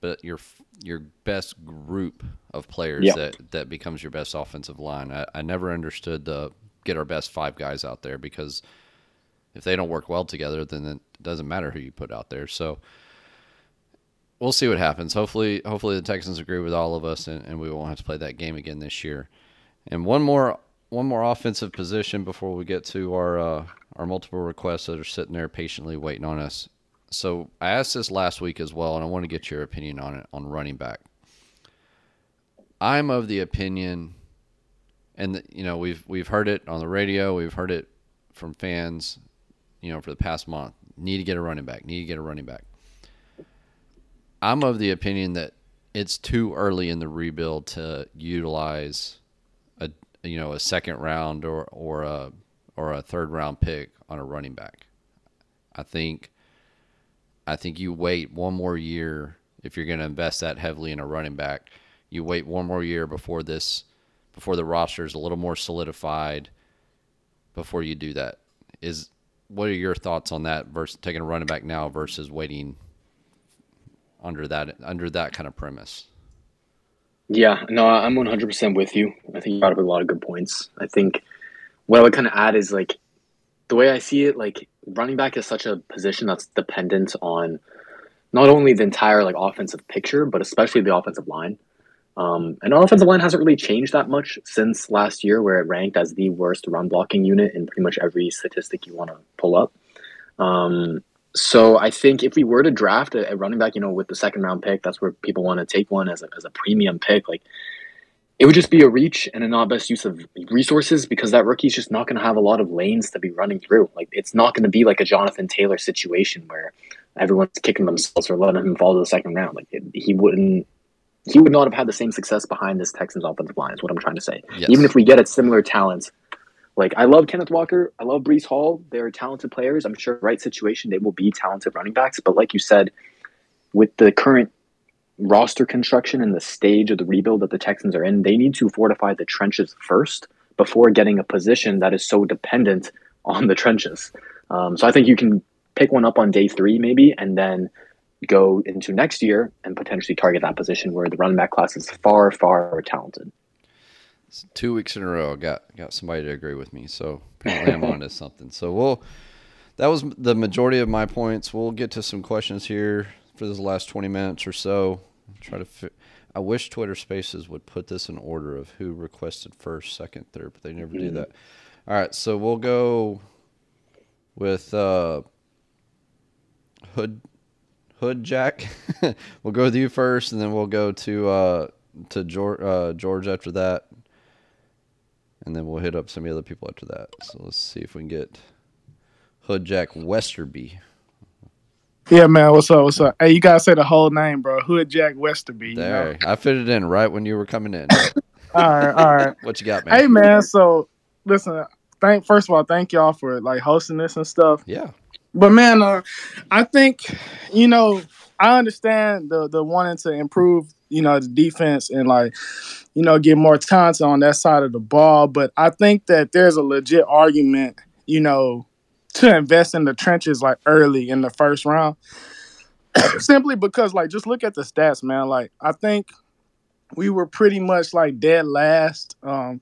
but your your best group of players yep. that that becomes your best offensive line. I, I never understood the get our best five guys out there because if they don't work well together, then it doesn't matter who you put out there. So we'll see what happens. Hopefully, hopefully the Texans agree with all of us, and, and we won't have to play that game again this year. And one more one more offensive position before we get to our uh, our multiple requests that are sitting there patiently waiting on us. So I asked this last week as well, and I want to get your opinion on it on running back. I'm of the opinion, and you know we've we've heard it on the radio, we've heard it from fans, you know, for the past month. Need to get a running back. Need to get a running back. I'm of the opinion that it's too early in the rebuild to utilize a you know a second round or or a or a third round pick on a running back. I think I think you wait one more year if you're going to invest that heavily in a running back. You wait one more year before this before the roster is a little more solidified before you do that. Is what are your thoughts on that versus taking a running back now versus waiting under that under that kind of premise? Yeah, no, I'm 100% with you. I think you brought up a lot of good points. I think what I would kind of add is like the way I see it, like running back is such a position that's dependent on not only the entire like offensive picture, but especially the offensive line. Um, and our offensive line hasn't really changed that much since last year, where it ranked as the worst run blocking unit in pretty much every statistic you want to pull up. Um, so I think if we were to draft a, a, running back, you know, with the second round pick, that's where people want to take one as a, as a premium pick. Like it would just be a reach and a not best use of resources because that rookie's just not going to have a lot of lanes to be running through. Like it's not going to be like a Jonathan Taylor situation where everyone's kicking themselves for letting him fall to the second round. Like it, he wouldn't. He would not have had the same success behind this Texans offensive line. Is what I'm trying to say. Yes. Even if we get a similar talent like I love Kenneth Walker, I love Breece Hall. They're talented players. I'm sure right situation they will be talented running backs. But like you said, with the current roster construction and the stage of the rebuild that the Texans are in, they need to fortify the trenches first before getting a position that is so dependent on the trenches. Um, so I think you can pick one up on day three maybe, and then go into next year and potentially target that position where the running back class is far, far talented two weeks in a row, I got got somebody to agree with me. So apparently I'm [laughs] onto something. So we'll that was the majority of my points. We'll get to some questions here for this last 20 minutes or so. Try to. Fi- I wish Twitter Spaces would put this in order of who requested first, second, third, but they never mm-hmm. do that. All right, so we'll go with uh, Hood Hood Jack. [laughs] we'll go with you first, and then we'll go to uh, to George, uh, George after that and then we'll hit up some of the other people after that. So let's see if we can get Hood Jack Westerby. Yeah, man. What's up? What's up? Hey, you gotta say the whole name, bro. Hood Jack Westerby. There, know? I fitted in right when you were coming in. [laughs] all right, all right. what you got, man? Hey, man. So listen, thank first of all, thank y'all for like hosting this and stuff. Yeah. But man, uh, I think you know I understand the the wanting to improve, you know, the defense and like you know, get more talent on that side of the ball. But I think that there's a legit argument, you know, to invest in the trenches like early in the first round. [coughs] Simply because, like, just look at the stats, man. Like, I think we were pretty much like dead last. Um,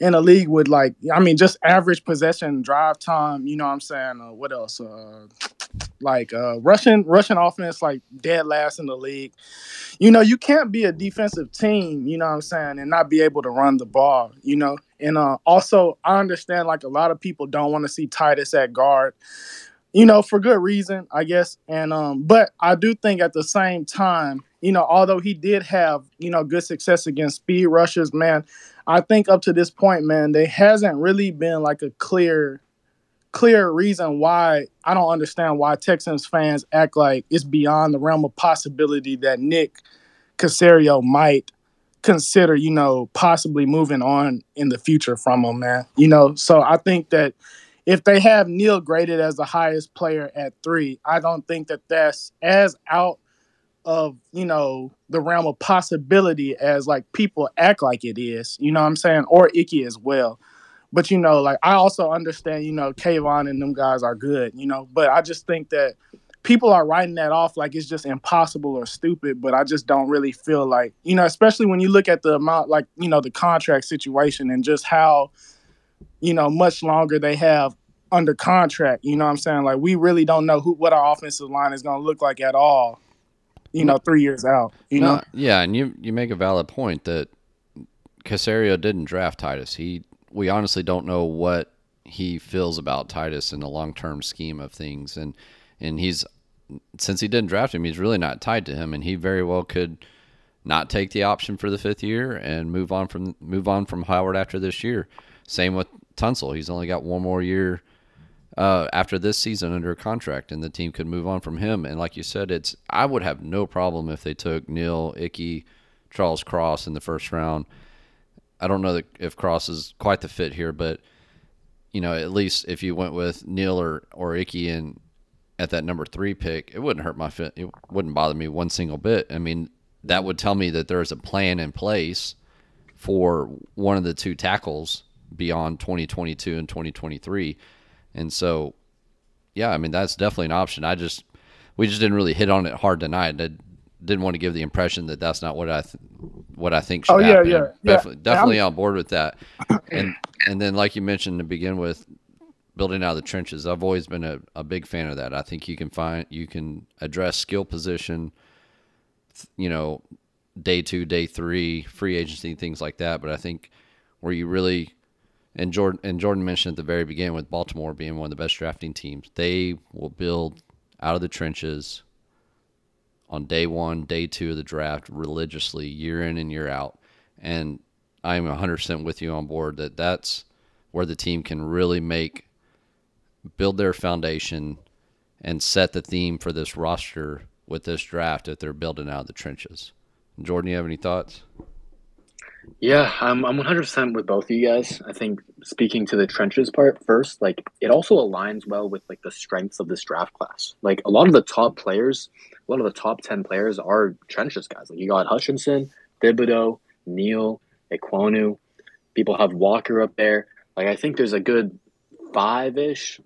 in a league with like I mean just average possession drive time, you know what I'm saying? Uh, what else? Uh, like uh Russian Russian offense like dead last in the league. You know, you can't be a defensive team, you know what I'm saying, and not be able to run the ball, you know. And uh also I understand like a lot of people don't want to see Titus at guard. You know, for good reason, I guess. And um but I do think at the same time, you know, although he did have, you know, good success against speed rushers, man, I think up to this point, man, there hasn't really been like a clear clear reason why I don't understand why Texans fans act like it's beyond the realm of possibility that Nick Caserio might consider, you know, possibly moving on in the future from him, man. You know, so I think that if they have Neal graded as the highest player at three, I don't think that that's as out of you know the realm of possibility as like people act like it is. You know what I'm saying? Or Ickey as well. But you know, like I also understand, you know, Kayvon and them guys are good, you know, but I just think that people are writing that off like it's just impossible or stupid, but I just don't really feel like, you know, especially when you look at the amount like, you know, the contract situation and just how, you know, much longer they have under contract. You know what I'm saying? Like we really don't know who what our offensive line is gonna look like at all you know, three years out. You no, know, yeah, and you you make a valid point that Caserio didn't draft Titus. He we honestly don't know what he feels about Titus in the long term scheme of things, and and he's since he didn't draft him, he's really not tied to him, and he very well could not take the option for the fifth year and move on from move on from Howard after this year. Same with Tunsil. He's only got one more year uh, after this season under contract, and the team could move on from him. And like you said, it's I would have no problem if they took Neal Ickey, Charles Cross in the first round. I don't know if Cross is quite the fit here, but you know, at least if you went with Neal or or Ickey and at that number three pick, it wouldn't hurt my fit. It wouldn't bother me one single bit. I mean, that would tell me that there's a plan in place for one of the two tackles beyond 2022 and 2023 and so, yeah, I mean that's definitely an option. I just we just didn't really hit on it hard tonight. I didn't want to give the impression that that's not what I th- what I think should oh, yeah, happen. Yeah, definitely, yeah. definitely on board with that. And and then like you mentioned to begin with, building out of the trenches. I've always been a, a big fan of that. I think you can find you can address skill position, you know, day two, day three, free agency, things like that. But I think where you really and Jordan and Jordan mentioned at the very beginning with Baltimore being one of the best drafting teams, they will build out of the trenches on day one, day two of the draft religiously, year in and year out. And I'm 100% with you on board that that's where the team can really make, build their foundation and set the theme for this roster with this draft if they're building out of the trenches. Jordan, you have any thoughts? Yeah, I'm I'm 100% with both of you guys. I think speaking to the trenches part first, like it also aligns well with like the strengths of this draft class. Like a lot of the top players, a lot of the top 10 players are trenches guys. Like you got Hutchinson, Thibodeaux, Neal, Ekwonu. People have Walker up there. Like I think there's a good five-ish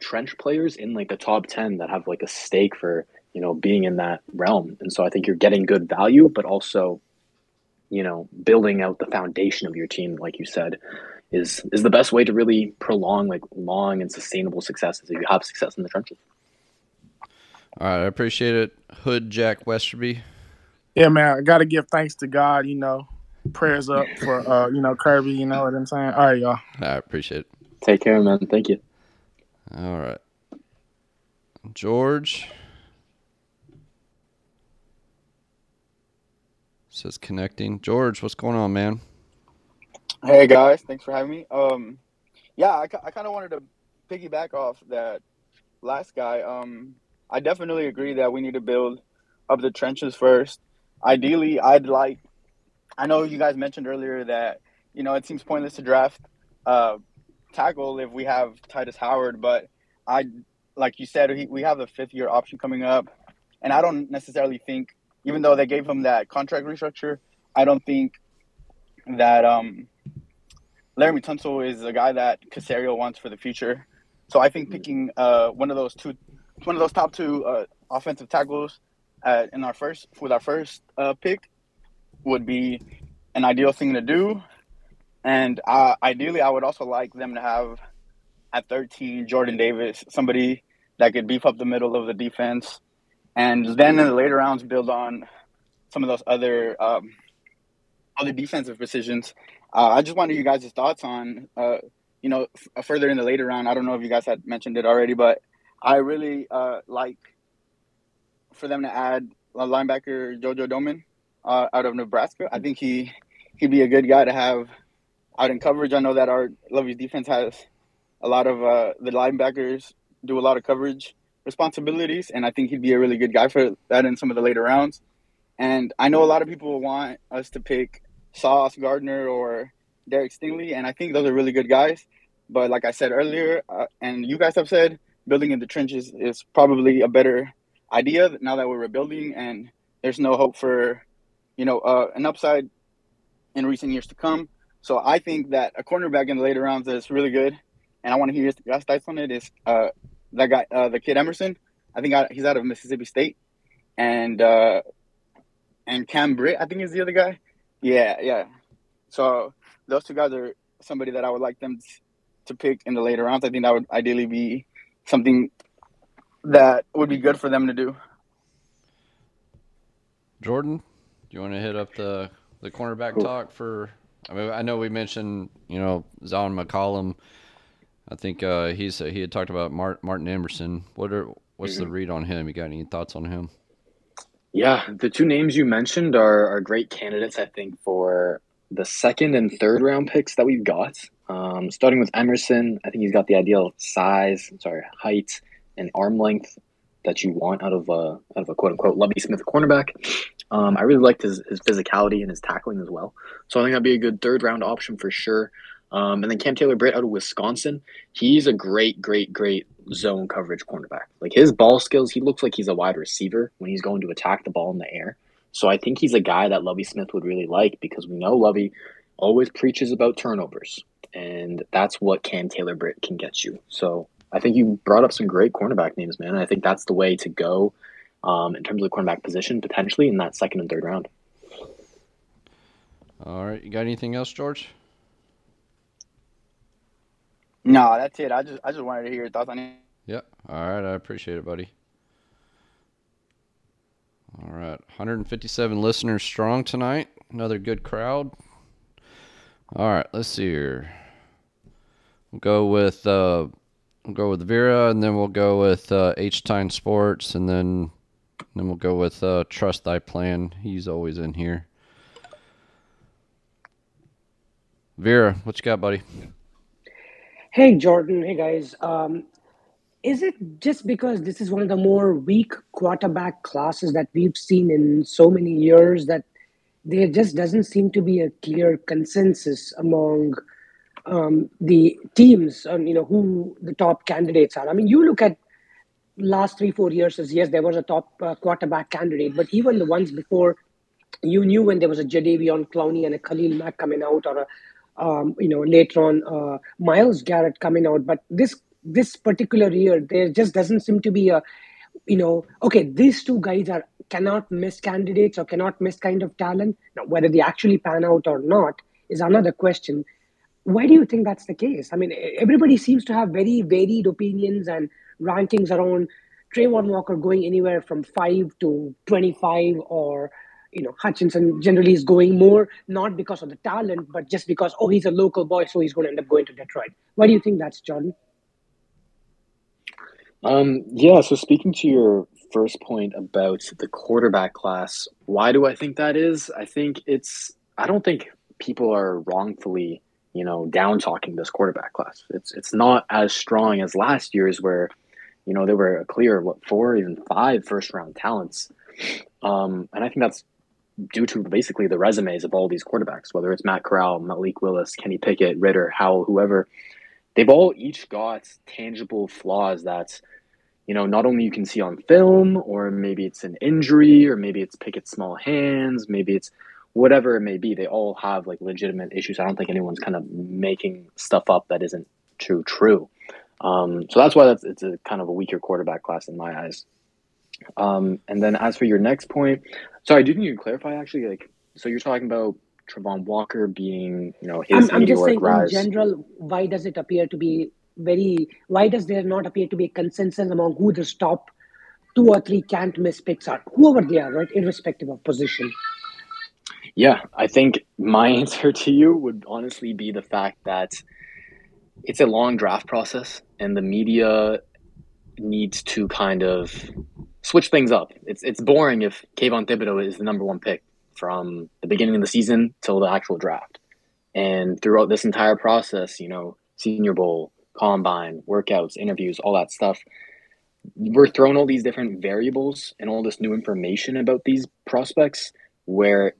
trench players in like the top 10 that have like a stake for, you know, being in that realm. And so I think you're getting good value, but also you know, building out the foundation of your team, like you said, is is the best way to really prolong like long and sustainable successes if you have success in the trenches. All right, I appreciate it, Hood Jack Westerby. Yeah, man, I got to give thanks to God. You know, prayers up for uh, you know Kirby. You know what I'm saying? All right, y'all. I appreciate it. Take care, man. Thank you. All right, George. Says connecting. George, what's going on, man? Hey guys, thanks for having me. Um, yeah, I, I kind of wanted to piggyback off that last guy. Um, I definitely agree that we need to build up the trenches first. Ideally, I'd like. I know you guys mentioned earlier that you know it seems pointless to draft uh, tackle if we have Titus Howard, but I like you said we have the fifth year option coming up, and I don't necessarily think even though they gave him that contract restructure, I don't think that um, Laremy Tunsil is a guy that Caserio wants for the future. So I think picking uh, one of those two, one of those top two uh, offensive tackles uh, in our first with our first uh, pick would be an ideal thing to do. And uh, ideally, I would also like them to have at 13 Jordan Davis, somebody that could beef up the middle of the defense and then in the later rounds build on some of those other um, other defensive positions. Uh, I just wanted you guys' thoughts on, uh, you know, f- further in the later round. I don't know if you guys had mentioned it already, but I really uh, like for them to add a linebacker Jojo Domann uh, out of Nebraska. I think he he'd be a good guy to have out in coverage. I know that our Lovie's defense has a lot of uh, the linebackers do a lot of coverage responsibilities, and I think he'd be a really good guy for that in some of the later rounds. And I know a lot of people want us to pick Sauce Gardner or Derek Stingley, and I think those are really good guys. But like I said earlier, uh, and you guys have said, building in the trenches is probably a better idea now that we're rebuilding and there's no hope for, you know, uh, an upside in recent years to come. So I think that a cornerback in the later rounds is really good, and I want to hear your guys' thoughts on it. Is uh, that guy, uh, the kid Emerson? I think I, he's out of Mississippi State, and uh, and Cam Britt, I think is the other guy. Yeah, yeah. So those two guys are somebody that I would like them to pick in the later rounds. I think that would ideally be something that would be good for them to do. Jordan, do you want to hit up the the cornerback cool. talk for? I mean, I know we mentioned you know Zyon McCollum. I think uh, he's he had talked about Mart, Martin Emerson. What are what's mm-hmm. the read on him? You got any thoughts on him? Yeah, the two names you mentioned are are great candidates. I think for the second and third round picks that we've got. Um, starting with Emerson, I think he's got the ideal size, sorry, height, and arm length that you want out of a out of a quote unquote Lovie Smith cornerback. Um, I really liked his, his physicality and his tackling as well. So I think that'd be a good third round option for sure. Um, and then Cam Taylor Britt out of Wisconsin, he's a great, great, great zone coverage cornerback. Like his ball skills, he looks like he's a wide receiver when he's going to attack the ball in the air. So I think he's a guy that Lovie Smith would really like because we know Lovie always preaches about turnovers, and that's what Cam Taylor Britt can get you. So I think you brought up some great cornerback names, man. I think that's the way to go um, in terms of the cornerback position, potentially in that second and third round. All right, you got anything else, George? No, that's it. I just I just wanted to hear your thoughts on it. Yep. All right, I appreciate it, buddy. All right, 157 listeners strong tonight. Another good crowd. All right, let's see here. We'll go with uh, we'll go with Vera, and then we'll go with uh, H Time Sports, and then then we'll go with uh, Trust Thy Plan. He's always in here. Vera, what you got, buddy? Hey, Jordan. Hey, guys. Um, is it just because this is one of the more weak quarterback classes that we've seen in so many years that there just doesn't seem to be a clear consensus among um, the teams on you know who the top candidates are? I mean, you look at last three four years as yes, there was a top uh, quarterback candidate, but even the ones before, you knew when there was a Jadeveon Clowney and a Khalil Mack coming out, or a um, you know later on uh, Myles Garrett coming out. But this this particular year, there just doesn't seem to be a you know okay these two guys are cannot miss candidates or cannot miss kind of talent. Now, whether they actually pan out or not is another question. Why do you think that's the case? I mean, everybody seems to have very varied opinions and rankings around Travon Walker going anywhere from five to 25 or you know Hutchinson generally is going more not because of the talent but just because oh he's a local boy so he's going to end up going to Detroit. Why do you think that's Jordan? Um, yeah, so speaking to your first point about the quarterback class, why do I think that is? I think it's I don't think people are wrongfully, you know, down talking this quarterback class. It's it's not as strong as last year's where, you know, there were a clear what four, even five first round talents. Um, and I think that's due to basically the resumes of all these quarterbacks, whether it's Matt Corral, Malik Willis, Kenny Pickett, Ridder, Howell, whoever, they've all each got tangible flaws that you know, not only you can see on film, or maybe it's an injury, or maybe it's Pickett's small hands, maybe it's whatever it may be. They all have like legitimate issues. I don't think anyone's kind of making stuff up that isn't true. True. Um, so that's why that's it's a kind of a weaker quarterback class in my eyes. Um, and then as for your next point, sorry, I didn't you clarify actually? Like, so you're talking about Travon Walker being, you know, his I'm, I'm just saying rise. in general. Why does it appear to be very why does there not appear to be a consensus among who the top two or three can't miss picks are whoever they are right irrespective of position yeah i think my [laughs] answer to you would honestly be the fact that it's a long draft process and the media needs to kind of switch things up it's it's boring if Kayvon Thibodeaux is the number one pick from the beginning of the season till the actual draft and throughout this entire process you know senior bowl combine, workouts, interviews, all that stuff. We're throwing all these different variables and all this new information about these prospects where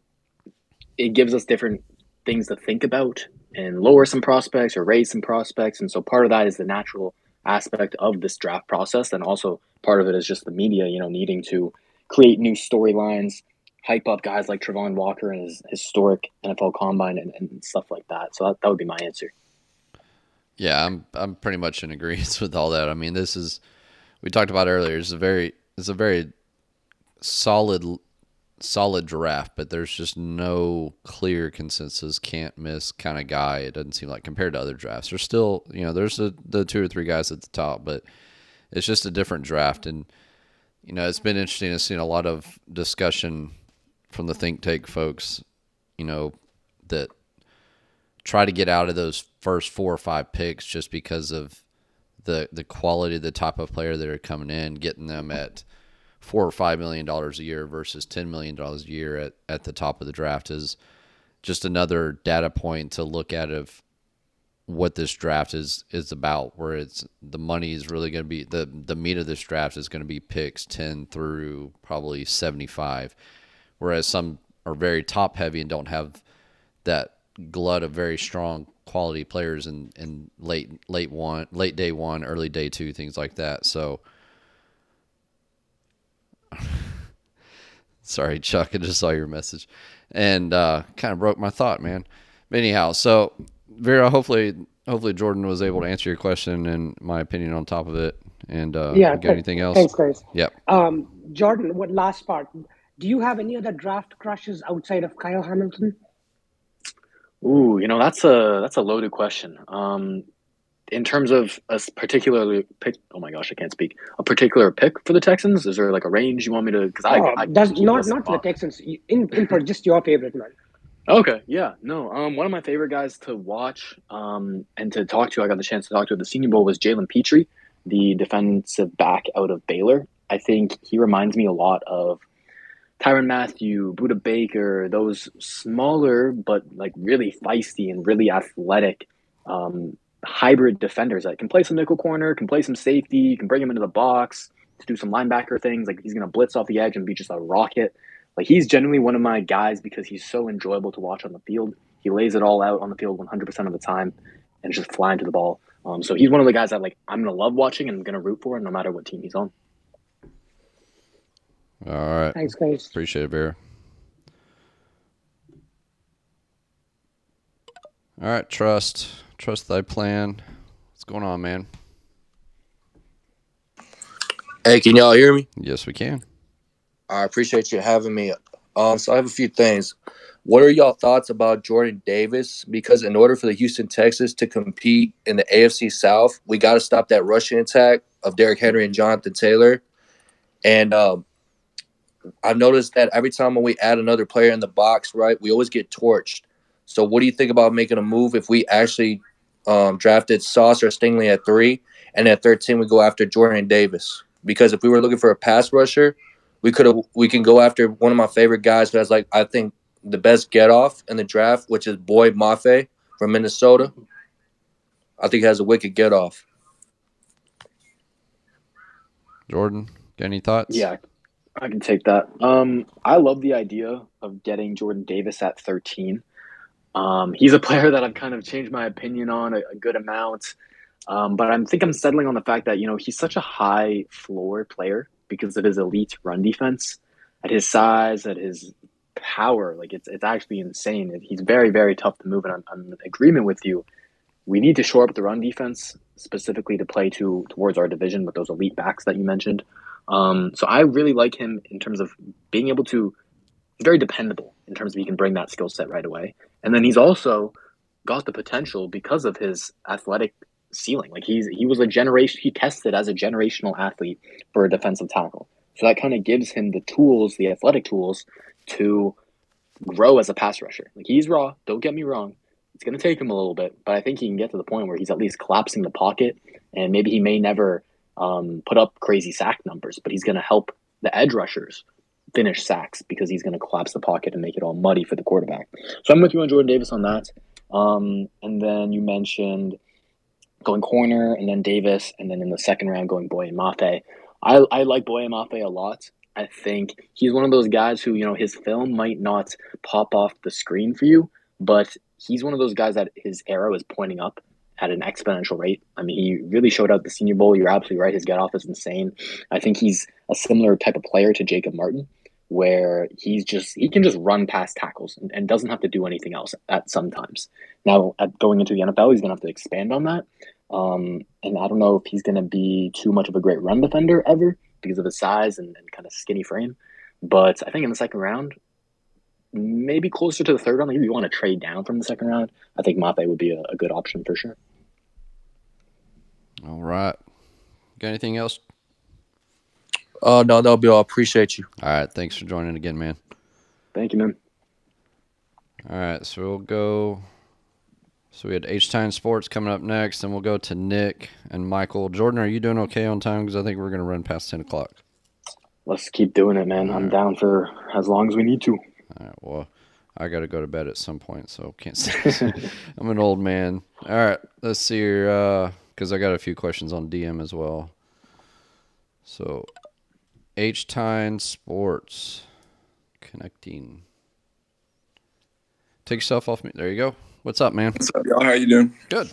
it gives us different things to think about and lower some prospects or raise some prospects. And so part of that is the natural aspect of this draft process. And also part of it is just the media, you know, needing to create new storylines, hype up guys like Travon Walker and his historic NFL combine and, and stuff like that. So that, that would be my answer. Yeah, I'm I'm pretty much in agreement [laughs] with all that. I mean, this is we talked about earlier. It's a very it's a very solid solid draft, but there's just no clear consensus, can't miss kind of guy. It doesn't seem like compared to other drafts. There's still, you know, there's a, the two or three guys at the top, but it's just a different draft. And, you know, it's been interesting to see a lot of discussion from the think tank folks, you know, that try to get out of those first four or five picks just because of the the quality, of the type of player that are coming in, getting them at four or five million dollars a year versus ten million dollars a year at, at the top of the draft is just another data point to look at of what this draft is is about where it's the money is really going to be the the meat of this draft is going to be picks 10 through probably 75 whereas some are very top heavy and don't have that glut of very strong quality players in, in late late one late day one early day two things like that. So [laughs] Sorry, Chuck. I just saw your message, and uh, kind of broke my thought, man. But anyhow, so Vera, hopefully, hopefully Jordan was able to answer your question and my opinion on top of it. And uh, yeah, got anything else? Thanks, guys. Yep. Um, Jordan, what last part? Do you have any other draft crushes outside of Kyle Hamilton? Ooh, you know that's a that's a loaded question. Um, in terms of a particularly pick, oh my gosh, I can't speak. A particular pick for the Texans? Is there like a range you want me to? Because I, oh, I does not not for the Texans. In, in for just your favorite man. Okay, yeah, no. Um, one of my favorite guys to watch, um, and to talk to. I got the chance to talk to at the Senior Bowl was Jalen Pitre, the defensive back out of Baylor. I think he reminds me a lot of Tyrann Mathieu, Budda Baker, those smaller but like really feisty and really athletic um, hybrid defenders that can play some nickel corner, can play some safety, can bring him into the box to do some linebacker things. Like he's going to blitz off the edge and be just a rocket. Like he's genuinely one of my guys because he's so enjoyable to watch on the field. He lays it all out on the field 100% of the time and just flying to the ball. Um, so he's one of the guys that like I'm going to love watching and I'm going to root for no matter what team he's on. All right. Thanks, guys. Appreciate it, Bear. All right, trust. Trust thy plan. What's going on, man? Hey, can y'all hear me? Yes, we can. I appreciate you having me. Um, so I have a few things. What are y'all thoughts about Jordan Davis? Because in order for the Houston Texans to compete in the AFC South, we got to stop that rushing attack of Derrick Henry and Jonathan Taylor. And um, I've noticed that every time when we add another player in the box, right, we always get torched. So what do you think about making a move if we actually um, drafted Sauce or Stingley at three, and at thirteen we go after Jordan Davis. Because if we were looking for a pass rusher, we could have we can go after one of my favorite guys who has like I think the best get off in the draft, which is Boye Mafe from Minnesota. I think he has a wicked get off. Jordan, any thoughts? Yeah, I can take that. Um, I love the idea of getting Jordan Davis at 13. Um, he's a player that I've kind of changed my opinion on a, a good amount. Um, but I think I'm settling on the fact that, you know, he's such a high floor player because of his elite run defense. At his size, at his power, like it's it's actually insane. He's very, very tough to move. And I'm, I'm in agreement with you. We need to shore up the run defense specifically to play to towards our division with those elite backs that you mentioned. Um, so I really like him in terms of being able to very dependable in terms of he can bring that skill set right away. And then he's also got the potential because of his athletic ceiling. Like he's he was a generation he tested as a generational athlete for a defensive tackle. So that kind of gives him the tools, the athletic tools to grow as a pass rusher. Like he's raw, don't get me wrong. It's going to take him a little bit, but I think he can get to the point where he's at least collapsing the pocket and maybe he may never um, put up crazy sack numbers, but he's going to help the edge rushers finish sacks because he's going to collapse the pocket and make it all muddy for the quarterback. So I'm with you on Jordan Davis on that. Um, and then you mentioned going corner and then Davis, and then in the second round going Boye Mafe. I, I like Boye Mafe a lot. I think he's one of those guys who, you know, his film might not pop off the screen for you, but he's one of those guys that his arrow is pointing up at an exponential rate. I mean, he really showed out the Senior Bowl. You're absolutely right. His get off is insane. I think he's a similar type of player to Jacob Martin, where he's just he can just run past tackles and, and doesn't have to do anything else at sometimes. Now, at going into the NFL, he's gonna have to expand on that. Um, and I don't know if he's gonna be too much of a great run defender ever because of his size and, and kind of skinny frame. But I think in the second round, maybe closer to the third round, maybe you want to trade down from the second round. I think Mafe would be a, a good option for sure. All right. Got anything else? Uh, no, that'll be all. Appreciate you. All right. Thanks for joining again, man. Thank you, man. All right. So we'll go. So we had H Time Sports coming up next, and we'll go to Nick and Michael. Jordan, are you doing okay on time? Because I think we're going to run past 10 o'clock. Let's keep doing it, man. I'm down for as long as we need to. All right. Well, I got to go to bed at some point, so can't say. [laughs] I'm an old man. All right. Let's see here. Because I got a few questions on DM as well. So, H Time Sports connecting. Take yourself off me. There you go. What's up, man? What's up, y'all? How you doing? Good.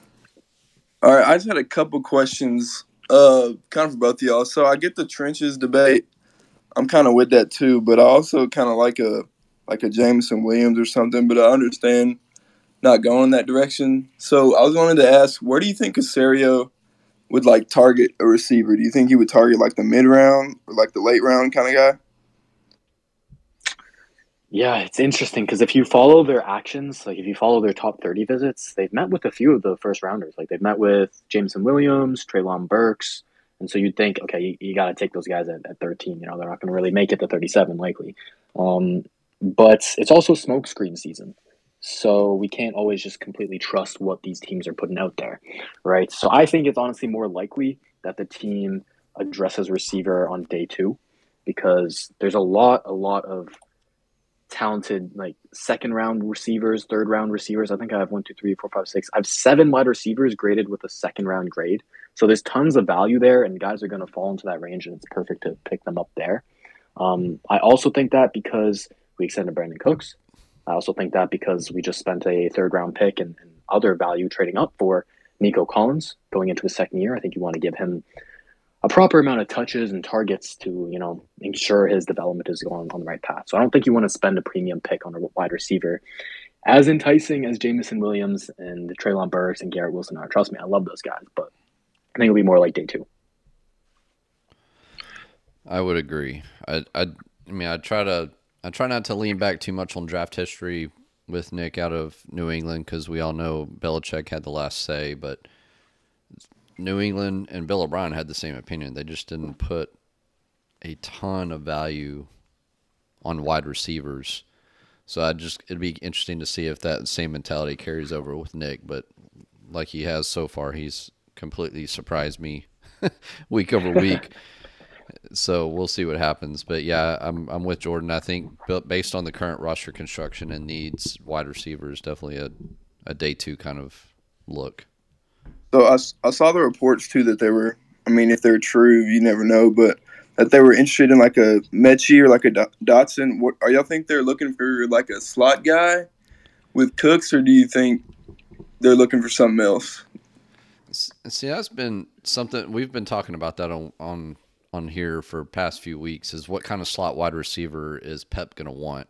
All right, I just had a couple questions, uh, kind of for both of y'all. So I get the trenches debate. I'm kind of with that too, but I also kind of like a like a Jameson Williams or something. But I understand not going in that direction. So I was wanting to ask, where do you think Caserio would like target a receiver? Do you think he would target like the mid round or like the late round kind of guy? Yeah, it's interesting because if you follow their actions, like if you follow their top 30 visits, they've met with a few of the first rounders. Like they've met with Jameson Williams, Treylon Burks. And so you'd think, okay, you, you got to take those guys at, at 13. You know, they're not going to really make it to 37 likely. Um, but it's also smokescreen season. So we can't always just completely trust what these teams are putting out there, right? So I think it's honestly more likely that the team addresses receiver on day two because there's a lot, a lot of talented like second round receivers, third round receivers. I think I have one, two, three, four, five, six. I have seven wide receivers graded with a second round grade. So there's tons of value there, and guys are going to fall into that range, and it's perfect to pick them up there. Um, I also think that because we extended Brandin Cooks, I also think that because we just spent a third round pick and, and other value trading up for Nico Collins going into his second year, I think you want to give him a proper amount of touches and targets to you know ensure his development is going on the right path. So I don't think you want to spend a premium pick on a wide receiver as enticing as Jameson Williams and Treylon Burks and Garrett Wilson are. Trust me, I love those guys, but I think it'll be more like day two. I would agree. I I, I mean I try to I try not to lean back too much on draft history with Nick out of New England because we all know Belichick had the last say, but New England and Bill O'Brien had the same opinion. They just didn't put a ton of value on wide receivers. So I just it'd be interesting to see if that same mentality carries over with Nick, but like he has so far, he's completely surprised me [laughs] week over week. [laughs] so we'll see what happens. But yeah, I'm I'm with Jordan. I think based on the current roster construction and needs, wide receivers definitely a a day two kind of look. So I, I saw the reports too that they were. I mean, if they're true, you never know, but that they were interested in like a Metchie or like a Dotson. What are y'all think they're looking for like a slot guy with Cooks, or do you think they're looking for something else? See, that's been something we've been talking about that on on on here for past few weeks. Is what kind of slot wide receiver is Pep going to want?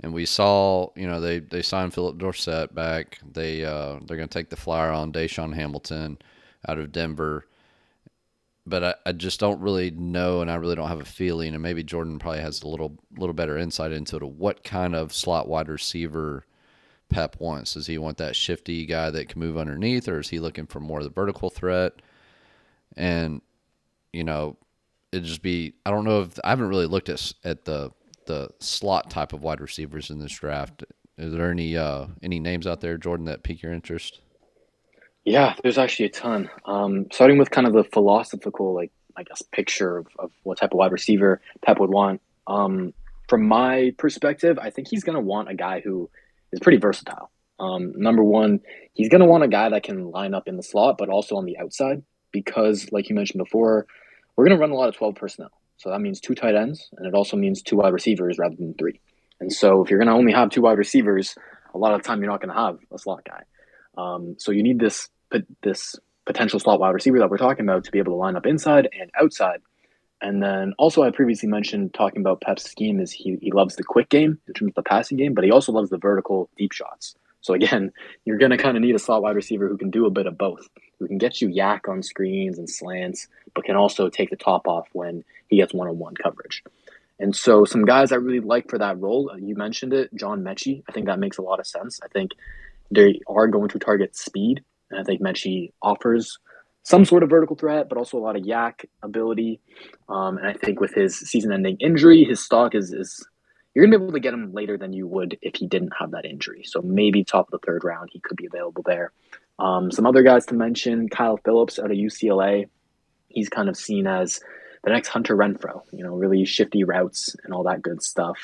And we saw, you know, they they signed Phillip Dorsett back. They uh, they're going to take the flyer on DaeSean Hamilton out of Denver. But I, I just don't really know, and I really don't have a feeling. And maybe Jordan probably has a little little better insight into it. What kind of slot wide receiver Pep wants? Does he want that shifty guy that can move underneath, or is he looking for more of the vertical threat? And you know, it'd just be I don't know if I haven't really looked at at the the slot type of wide receivers in this draft. Is there any uh, any names out there, Jordan, that pique your interest? Yeah, there's actually a ton. Um, starting with kind of the philosophical, like I guess, picture of, of what type of wide receiver Pep would want. Um, from my perspective, I think he's going to want a guy who is pretty versatile. Um, number one, he's going to want a guy that can line up in the slot, but also on the outside, because, like you mentioned before, we're going to run a lot of 12 personnel. So that means two tight ends, and it also means two wide receivers rather than three. And so if you're going to only have two wide receivers, a lot of the time you're not going to have a slot guy. Um, so you need this this potential slot wide receiver that we're talking about to be able to line up inside and outside. And then also, I previously mentioned talking about Pep's scheme is he, he loves the quick game in terms of the passing game, but he also loves the vertical deep shots. So again, [laughs] you're going to kind of need a slot wide receiver who can do a bit of both, who can get you YAC on screens and slants, but can also take the top off when he gets one on one coverage. And so, some guys I really like for that role, uh, you mentioned it, John Metchie. I think that makes a lot of sense. I think they are going to target speed, and I think Metchie offers some sort of vertical threat, but also a lot of YAC ability. Um, and I think with his season-ending injury, his stock is is you're gonna be able to get him later than you would if he didn't have that injury. So maybe top of the third round, he could be available there. Um, some other guys to mention: Kyle Philips out of UCLA. He's kind of seen as the next Hunter Renfrow. You know, really shifty routes and all that good stuff.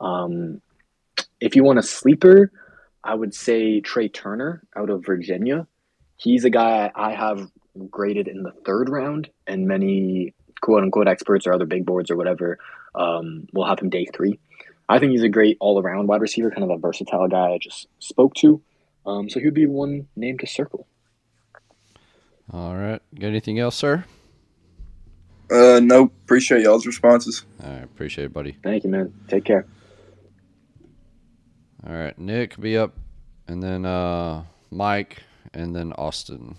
Um, if you want a sleeper, I would say Tre Turner out of Virginia. He's a guy I have graded in the third round, and many quote unquote experts or other big boards or whatever um, will have him day three. I think he's a great all around wide receiver, kind of a versatile guy I just spoke to. Um, so he would be one name to circle. All right. Got anything else, sir? Uh, no. Appreciate y'all's responses. All right. Appreciate it, buddy. Thank you, man. Take care. All right. Nick, be up. And then uh, Mike, and then Austin.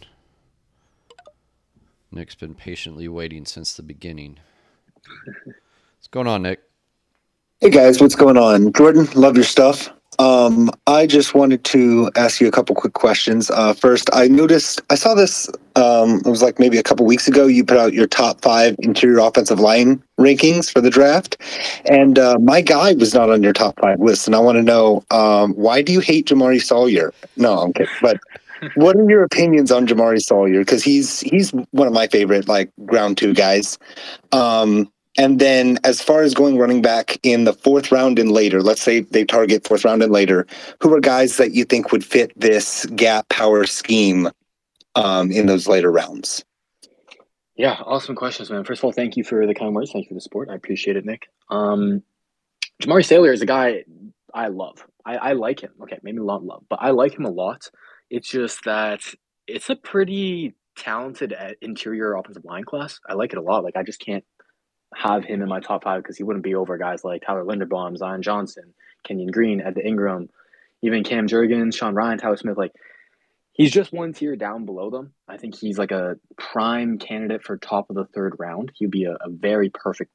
Nick's been patiently waiting since the beginning. [laughs] What's going on, Nick? Hey guys, what's going on? Jordan, love your stuff. Um, I just wanted to ask you a couple quick questions. Uh, first, I noticed I saw this. Um, it was like maybe a couple weeks ago. You put out your top five interior offensive line rankings for the draft, and uh, my guy was not on your top five list. And I want to know um, why do you hate Jamaree Salyer? No, I'm kidding. But [laughs] what are your opinions on Jamaree Salyer? Because he's he's one of my favorite like ground two guys. Um, and then as far as going running back in the fourth round and later, let's say they target fourth round and later, who are guys that you think would fit this gap power scheme um, in those later rounds? Yeah, awesome questions, man. First of all, thank you for the kind words. Thank you for the support. I appreciate it, Nick. Um, Jamaree Salyer is a guy I love. I, I like him. Okay, maybe not love, but I like him a lot. It's just that it's a pretty talented uh, interior offensive line class. I like it a lot. Like I just can't have him in my top five because he wouldn't be over guys like Tyler Linderbaum, Zion Johnson, Kenyon Green, Ed Ingram, even Cam Jurgens, Sean Rhyan, Tyler Smith. Like he's just one tier down below them. I think he's like a prime candidate for top of the third round. He'd be a, a very perfect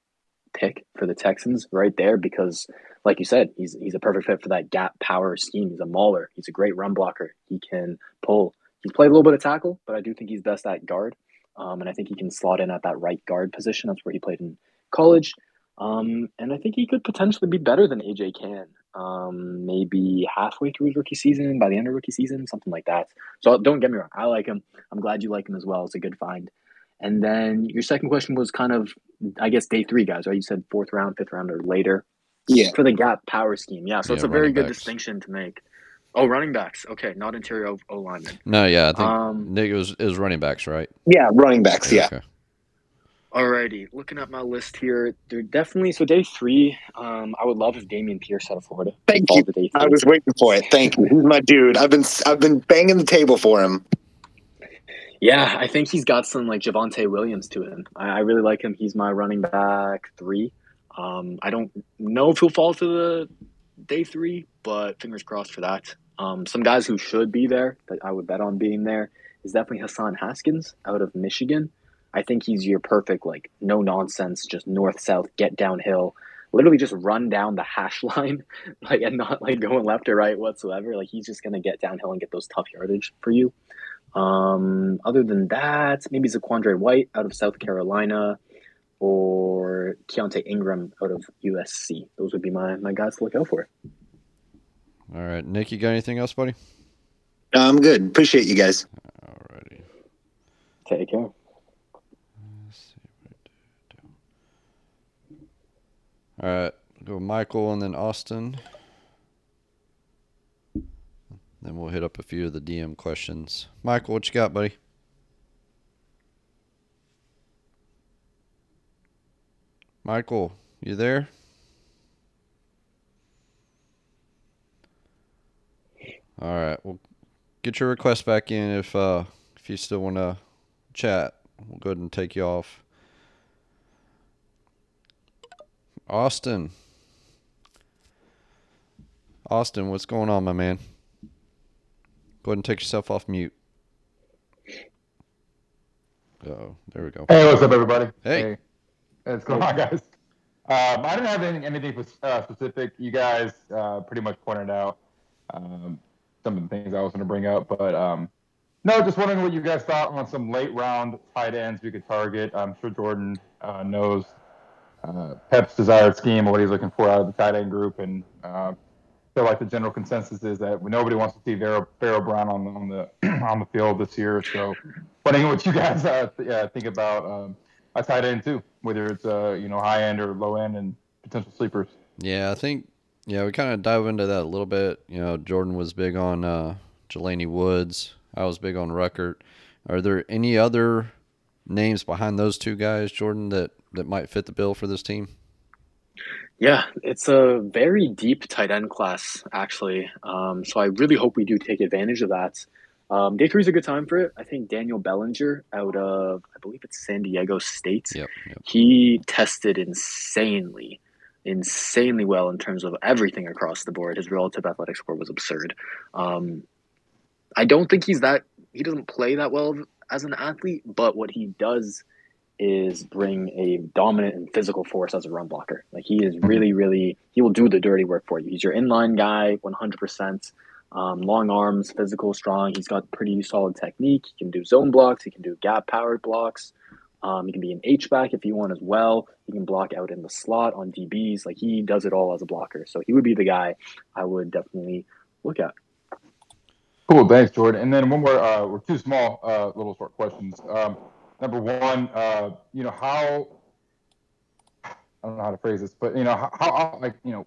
pick for the Texans right there because, like you said, he's he's a perfect fit for that gap power scheme. He's a mauler. He's a great run blocker. He can pull. He's played a little bit of tackle, but I do think he's best at guard. Um, and I think he can slot in at that right guard position. That's where he played in college. Um, and I think he could potentially be better than AJ Cann. Um, maybe halfway through his rookie season, by the end of rookie season, something like that. So don't get me wrong, I like him. I'm glad you like him as well. It's a good find. And then your second question was kind of, I guess, day three guys, right? You said fourth round, fifth round, or later. Yeah. For the gap power scheme. Yeah. So Yeah, it's a very good backs. distinction to make. Oh, running backs. Okay. Not interior O- O linemen. No, yeah, I think Um, Nick it was, it was running backs, right? Yeah, running backs. Yeah. Okay. Alrighty, looking at my list here, there definitely so day three. Um, I would love if Dameon Pierce out of Florida. Thank you. day I was waiting for it. Thank you. He's my dude. I've been I've been banging the table for him. Yeah, I think he's got some like Javonte Williams to him. I, I really like him. He's my running back three. Um, I don't know if he'll fall to the day three, but fingers crossed for that. Um, some guys who should be there that I would bet on being there is definitely Hassan Haskins out of Michigan. I think he's your perfect like no nonsense, just north south, get downhill, literally just run down the hash line, [laughs] like and not like going left or right whatsoever. Like he's just gonna get downhill and get those tough yardage for you. Um, other than that, maybe Zaquandre White out of South Carolina or Keaontay Ingram out of USC. Those would be my, my guys to look out for. All right, Nick, you got anything else, buddy? No, I'm good. Appreciate you guys. Alrighty. Take care. Let's see what I do. All right, go Michael and then Austin. Then we'll hit up a few of the DM questions. Michael, what you got, buddy? Michael, you there? All right. Well, get your request back in if uh, if you still want to chat. We'll go ahead and take you off. Austin. Austin, what's going on, my man? Go ahead and take yourself off mute. Oh, there we go. Hey, what's up, everybody? Hey. what's going on, guys? Um, I didn't have anything, anything uh, specific. You guys uh, pretty much pointed out um, some of the things I was going to bring up, but um, no, just wondering what you guys thought on some late round tight ends we could target. I'm sure Jordan uh, knows uh, Pep's desired scheme, and what he's looking for out of the tight end group, and uh, feel like the general consensus is that nobody wants to see Vero, Pharaoh Brown on the on the [clears throat] on the field this year. So, wondering what you guys uh, th- think about um, a tight end too, whether it's uh, you know high end or low end and potential sleepers. Yeah, I think yeah we kind of dive into that a little bit. You know, Jordan was big on uh, Jelani Woods. I was big on Ruckert. Are there any other names behind those two guys, Jordan, that that might fit the bill for this team? Yeah, it's a very deep tight end class, actually. Um, so I really hope we do take advantage of that. Um, day three is a good time for it. I think Daniel Bellinger out of, I believe it's San Diego State. Yep, yep. He tested insanely, insanely well in terms of everything across the board. His relative athletic score was absurd. Um, I don't think he's that, he doesn't play that well as an athlete, but what he does is bring a dominant and physical force as a run blocker. Like he is really, really, he will do the dirty work for you. He's your inline guy, 100%. Um, long arms, physical, strong. He's got pretty solid technique. He can do zone blocks. He can do gap powered blocks. Um, he can be an H back if you want as well. He can block out in the slot on DBs. Like he does it all as a blocker. So he would be the guy I would definitely look at. Cool, thanks, Jordan. And then one more, uh, or two small, uh, little short questions. Um, number one, uh, you know, how I don't know how to phrase this, but you know, how, how like you know,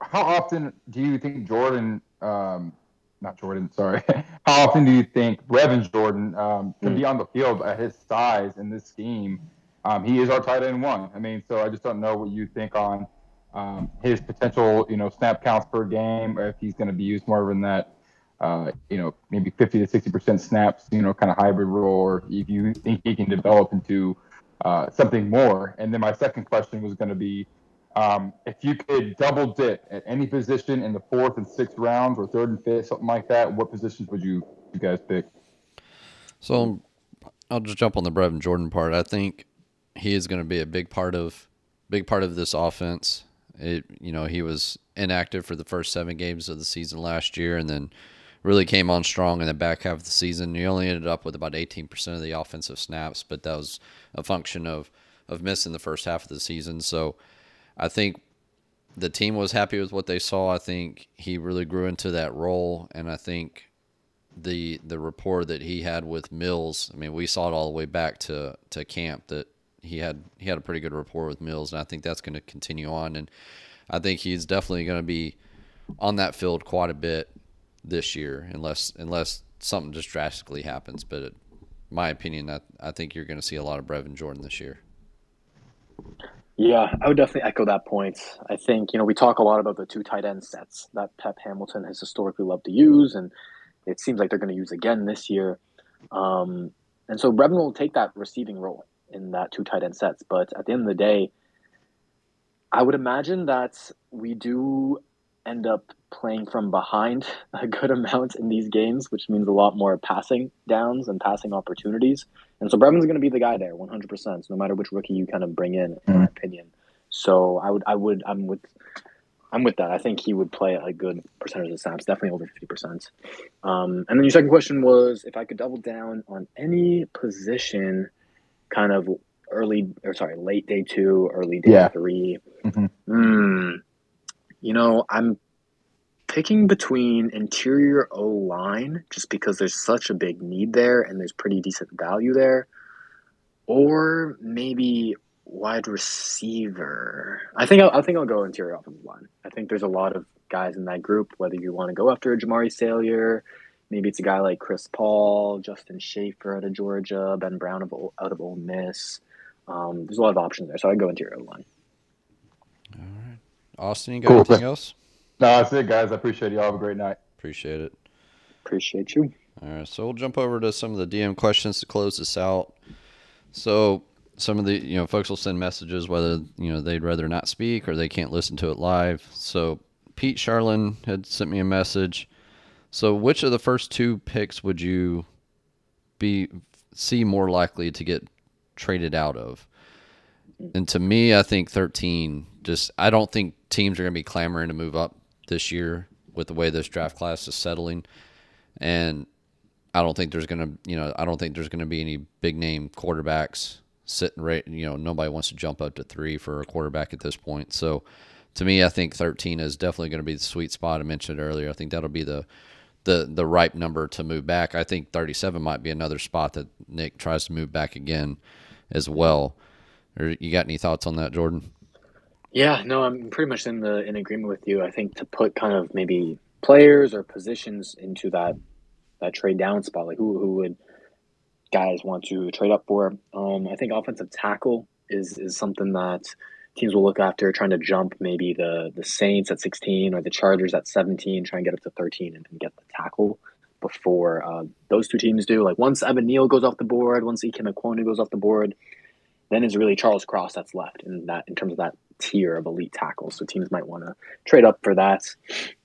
how often do you think Jordan, um, not Jordan, sorry, [laughs] how often do you think Brevin Jordan um, can mm. be on the field at his size in this scheme? Um, he is our tight end one. I mean, so I just don't know what you think on um, his potential, you know, snap counts per game, or if he's going to be used more than that uh, you know, maybe 50 to 60 percent snaps, you know, kind of hybrid role, or if you think he can develop into uh, something more. And then my second question was going to be, um, if you could double dip at any position in the fourth and sixth rounds, or third and fifth, something like that, what positions would you you guys pick? So, I'll just jump on the Brevin Jordan part. I think he is going to be a big part of big part of this offense. It, you know, he was inactive for the first seven games of the season last year, and then really came on strong in the back half of the season. He only ended up with about 18% of the offensive snaps, but that was a function of of missing the first half of the season. So I think the team was happy with what they saw. I think he really grew into that role, and I think the the rapport that he had with Mills. I mean, we saw it all the way back to to camp that he had he had a pretty good rapport with Mills, and I think that's going to continue on. And I think he's definitely going to be on that field quite a bit this year, unless unless something just drastically happens. But it, my opinion, I, I think you're going to see a lot of Brevin Jordan this year. Yeah, I would definitely echo that point. I think you know we talk a lot about the two tight end sets that Pep Hamilton has historically loved to use, and it seems like they're going to use again this year. Um, and so Brevin will take that receiving role in that two tight end sets. But at the end of the day, I would imagine that we do end up playing from behind [laughs] a good amount in these games, which means a lot more passing downs and passing opportunities. And so Brevin's going to be the guy there, 100%. no matter which rookie you kind of bring in, in my opinion. So I would, I would, I'm with, I'm with that. I think he would play a good percentage of snaps, definitely over 50%. Um, and then your second question was if I could double down on any position, kind of early or sorry, late day two, early day yeah. 3 mm-hmm. mm, you know, I'm picking between interior O line just because there's such a big need there and there's pretty decent value there, or maybe wide receiver. I think I'll, I think I'll go interior offensive line. I think there's a lot of guys in that group. Whether you want to go after a Jamaree Salyer, maybe it's a guy like Chris Paul, Justin Shaffer out of Georgia, Ben Brown of, out of Ole Miss. Um, there's a lot of options there, so I'd go interior line. All right, Austin, you got Cool. anything else? No, that's it, guys. I appreciate you. all Have a great night. Appreciate it. Appreciate you. All right, so we'll jump over to some of the DM questions to close this out. So some of the you know folks will send messages whether you know they'd rather not speak or they can't listen to it live. So Pete Charlin had sent me a message. So which of the first two picks would you be see more likely to get traded out of? And to me, I think 13. Just I don't think teams are going to be clamoring to move up this year with the way this draft class is settling, and I don't think there's going to you know I don't think there's going to be any big name quarterbacks sitting right. You know nobody wants to jump up to three for a quarterback at this point. So to me, I think 13 is definitely going to be the sweet spot I mentioned earlier. I think that'll be the the the ripe number to move back. I think 37 might be another spot that Nick tries to move back again as well. Or you got any thoughts on that, Jordan? Yeah, no, I'm pretty much in the in agreement with you. I think to put kind of maybe players or positions into that that trade down spot, like who who would guys want to trade up for? Um, I think offensive tackle is is something that teams will look after, trying to jump maybe the the Saints at 16 or the Chargers at 17, try and get up to 13 and, and get the tackle before uh, those two teams do. Like once Evan Neal goes off the board, once Ikem Ekwonu goes off the board, then it's really Charles Cross that's left in that in terms of that tier of elite tackles. So teams might want to trade up for that.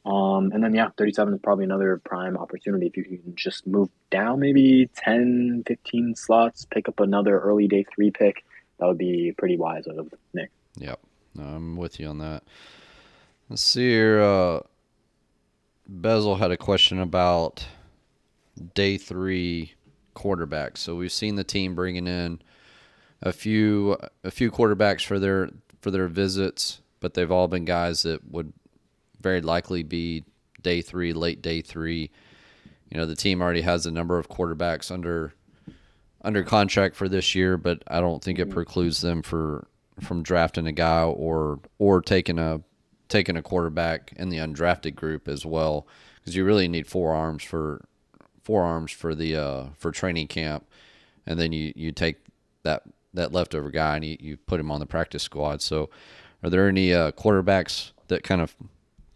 Um, and then yeah, 37 is probably another prime opportunity if you can just move down maybe 10, 15 slots, pick up another early day three pick. That would be pretty wise of Nick. Yep, I'm with you on that. Let's see here. Uh, Bezel had a question about day three quarterbacks. So we've seen the team bringing in a few a few quarterbacks for their for their visits, but they've all been guys that would very likely be day three, late day three. You know, the team already has a number of quarterbacks under under contract for this year, but I don't think it precludes them for from drafting a guy or or taking a taking a quarterback in the undrafted group as well because you really need four arms for four arms for the uh, for training camp, and then you you take that that leftover guy and you, you put him on the practice squad. So, are there any uh, quarterbacks that kind of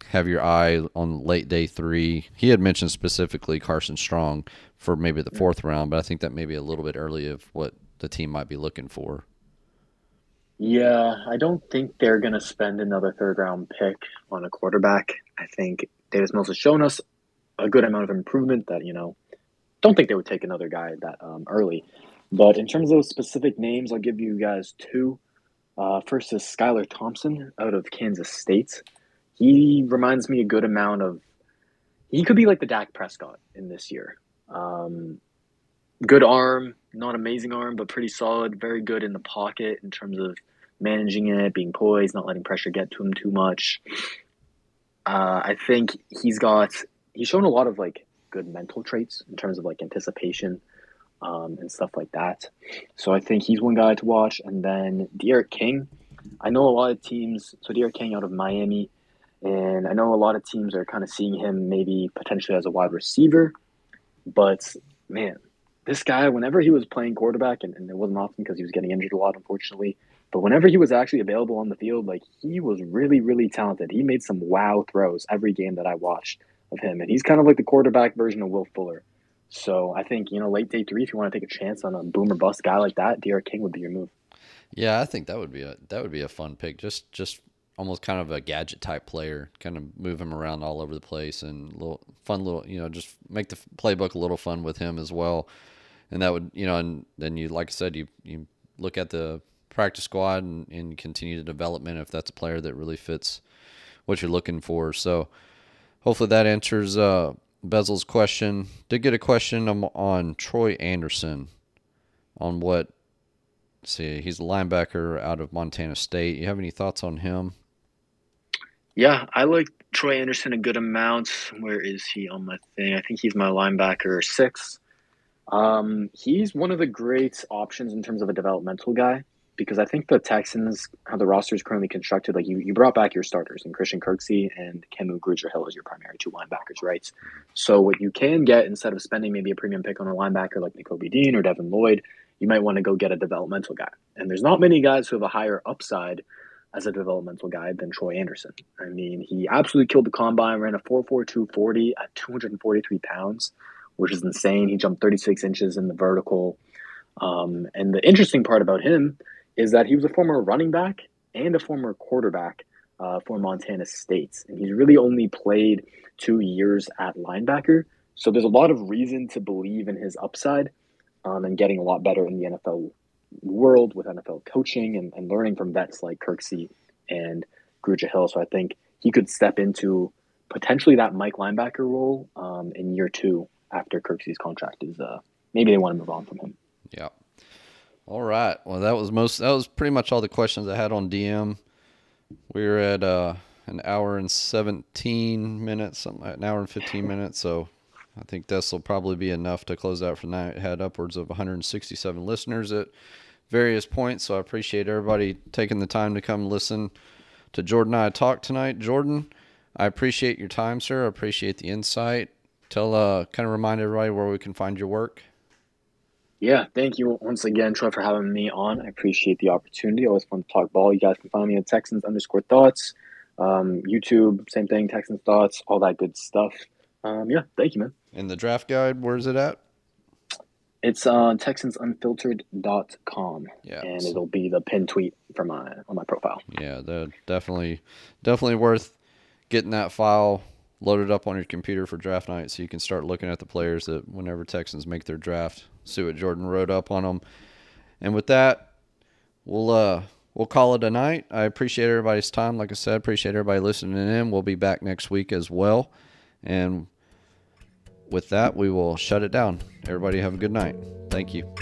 have your eye on late day three? He had mentioned specifically Carson Strong for maybe the fourth round, but I think that may be a little bit early of what the team might be looking for. Yeah, I don't think they're going to spend another third round pick on a quarterback. I think Davis Mills has shown us a good amount of improvement that, you know, don't think they would take another guy that um, early. But in terms of those specific names, I'll give you guys two. Uh, first is Skylar Thompson out of Kansas State. He reminds me a good amount of, he could be like the Dak Prescott in this year. Um, good arm, not amazing arm, but pretty solid. Very good in the pocket in terms of managing it, being poised, not letting pressure get to him too much. Uh, I think he's got he's shown a lot of like good mental traits in terms of like anticipation um, and stuff like that. So I think he's one guy to watch. And then D'Eriq King, I know a lot of teams. So D'Eriq King out of Miami, and I know a lot of teams are kind of seeing him maybe potentially as a wide receiver. But man, this guy, whenever he was playing quarterback, and, and it wasn't often because he was getting injured a lot, unfortunately. But whenever he was actually available on the field, like he was really, really talented. He made some wow throws every game that I watched of him, and he's kind of like the quarterback version of Will Fuller. So I think you know, late day three, if you want to take a chance on a boomer bust guy like that, D'Eriq King would be your move. Yeah, I think that would be a that would be a fun pick. Just just almost kind of a gadget type player, kind of move him around all over the place and little fun little you know just make the playbook a little fun with him as well. And that would you know and then you like I said you you look at the practice squad and, and continue the development if that's a player that really fits what you're looking for. So hopefully that answers uh, Bezel's question. Did get a question on, Troy Andersen on what. See, he's a linebacker out of Montana State. You have any thoughts on him? Yeah, I like Troy Andersen a good amount. Where is he on my thing? I think he's my linebacker six. Um, he's one of the great options in terms of a developmental guy because I think the Texans, how the roster is currently constructed, like you, you brought back your starters and Christian Kirksey and Kamu Grugier Hill as your primary two linebackers, right? So what you can get instead of spending maybe a premium pick on a linebacker like Nakobe Dean or Devin Lloyd, you might want to go get a developmental guy. And there's not many guys who have a higher upside as a developmental guy than Troy Andersen. I mean, he absolutely killed the combine, ran a 4.4240 at 243 pounds, which is insane. He jumped 36 inches in the vertical. Um, and the interesting part about him is that he was a former running back and a former quarterback uh, for Montana State. And he's really only played two years at linebacker. So there's a lot of reason to believe in his upside um, and getting a lot better in the NFL world with NFL coaching and, and learning from vets like Kirksey and Grugier Hill. So I think he could step into potentially that Mike linebacker role um, in year two after Kirksey's contract is uh, maybe they want to move on from him. Yeah. All right. Well, that was most. That was pretty much all the questions I had on DM. We are at uh, an hour and seventeen minutes, something like an hour and fifteen minutes. So I think this will probably be enough to close out for the night. Had upwards of 167 listeners at various points, so I appreciate everybody taking the time to come listen to Jordan and I talk tonight. Jordan, I appreciate your time, sir. I appreciate the insight. Tell, uh, kind of remind everybody where we can find your work. Yeah, thank you once again, Troy, for having me on. I appreciate the opportunity. Always fun to talk ball. You guys can find me at Texans underscore thoughts, um, YouTube, same thing, Texans thoughts, all that good stuff. Um, yeah, thank you, man. And the draft guide, where is it at? It's on texansunfiltered.com. Yeah. And it'll be the pinned tweet for my on my profile. Yeah, definitely definitely worth getting that file loaded up on your computer for draft night so you can start looking at the players that whenever Texans make their draft, see what Jordan wrote up on them. And with that, we'll uh we'll call it a night. I appreciate everybody's time. Like I said, appreciate everybody listening in. We'll be back next week as well. And with that, we will shut it down. Everybody have a good night. Thank you.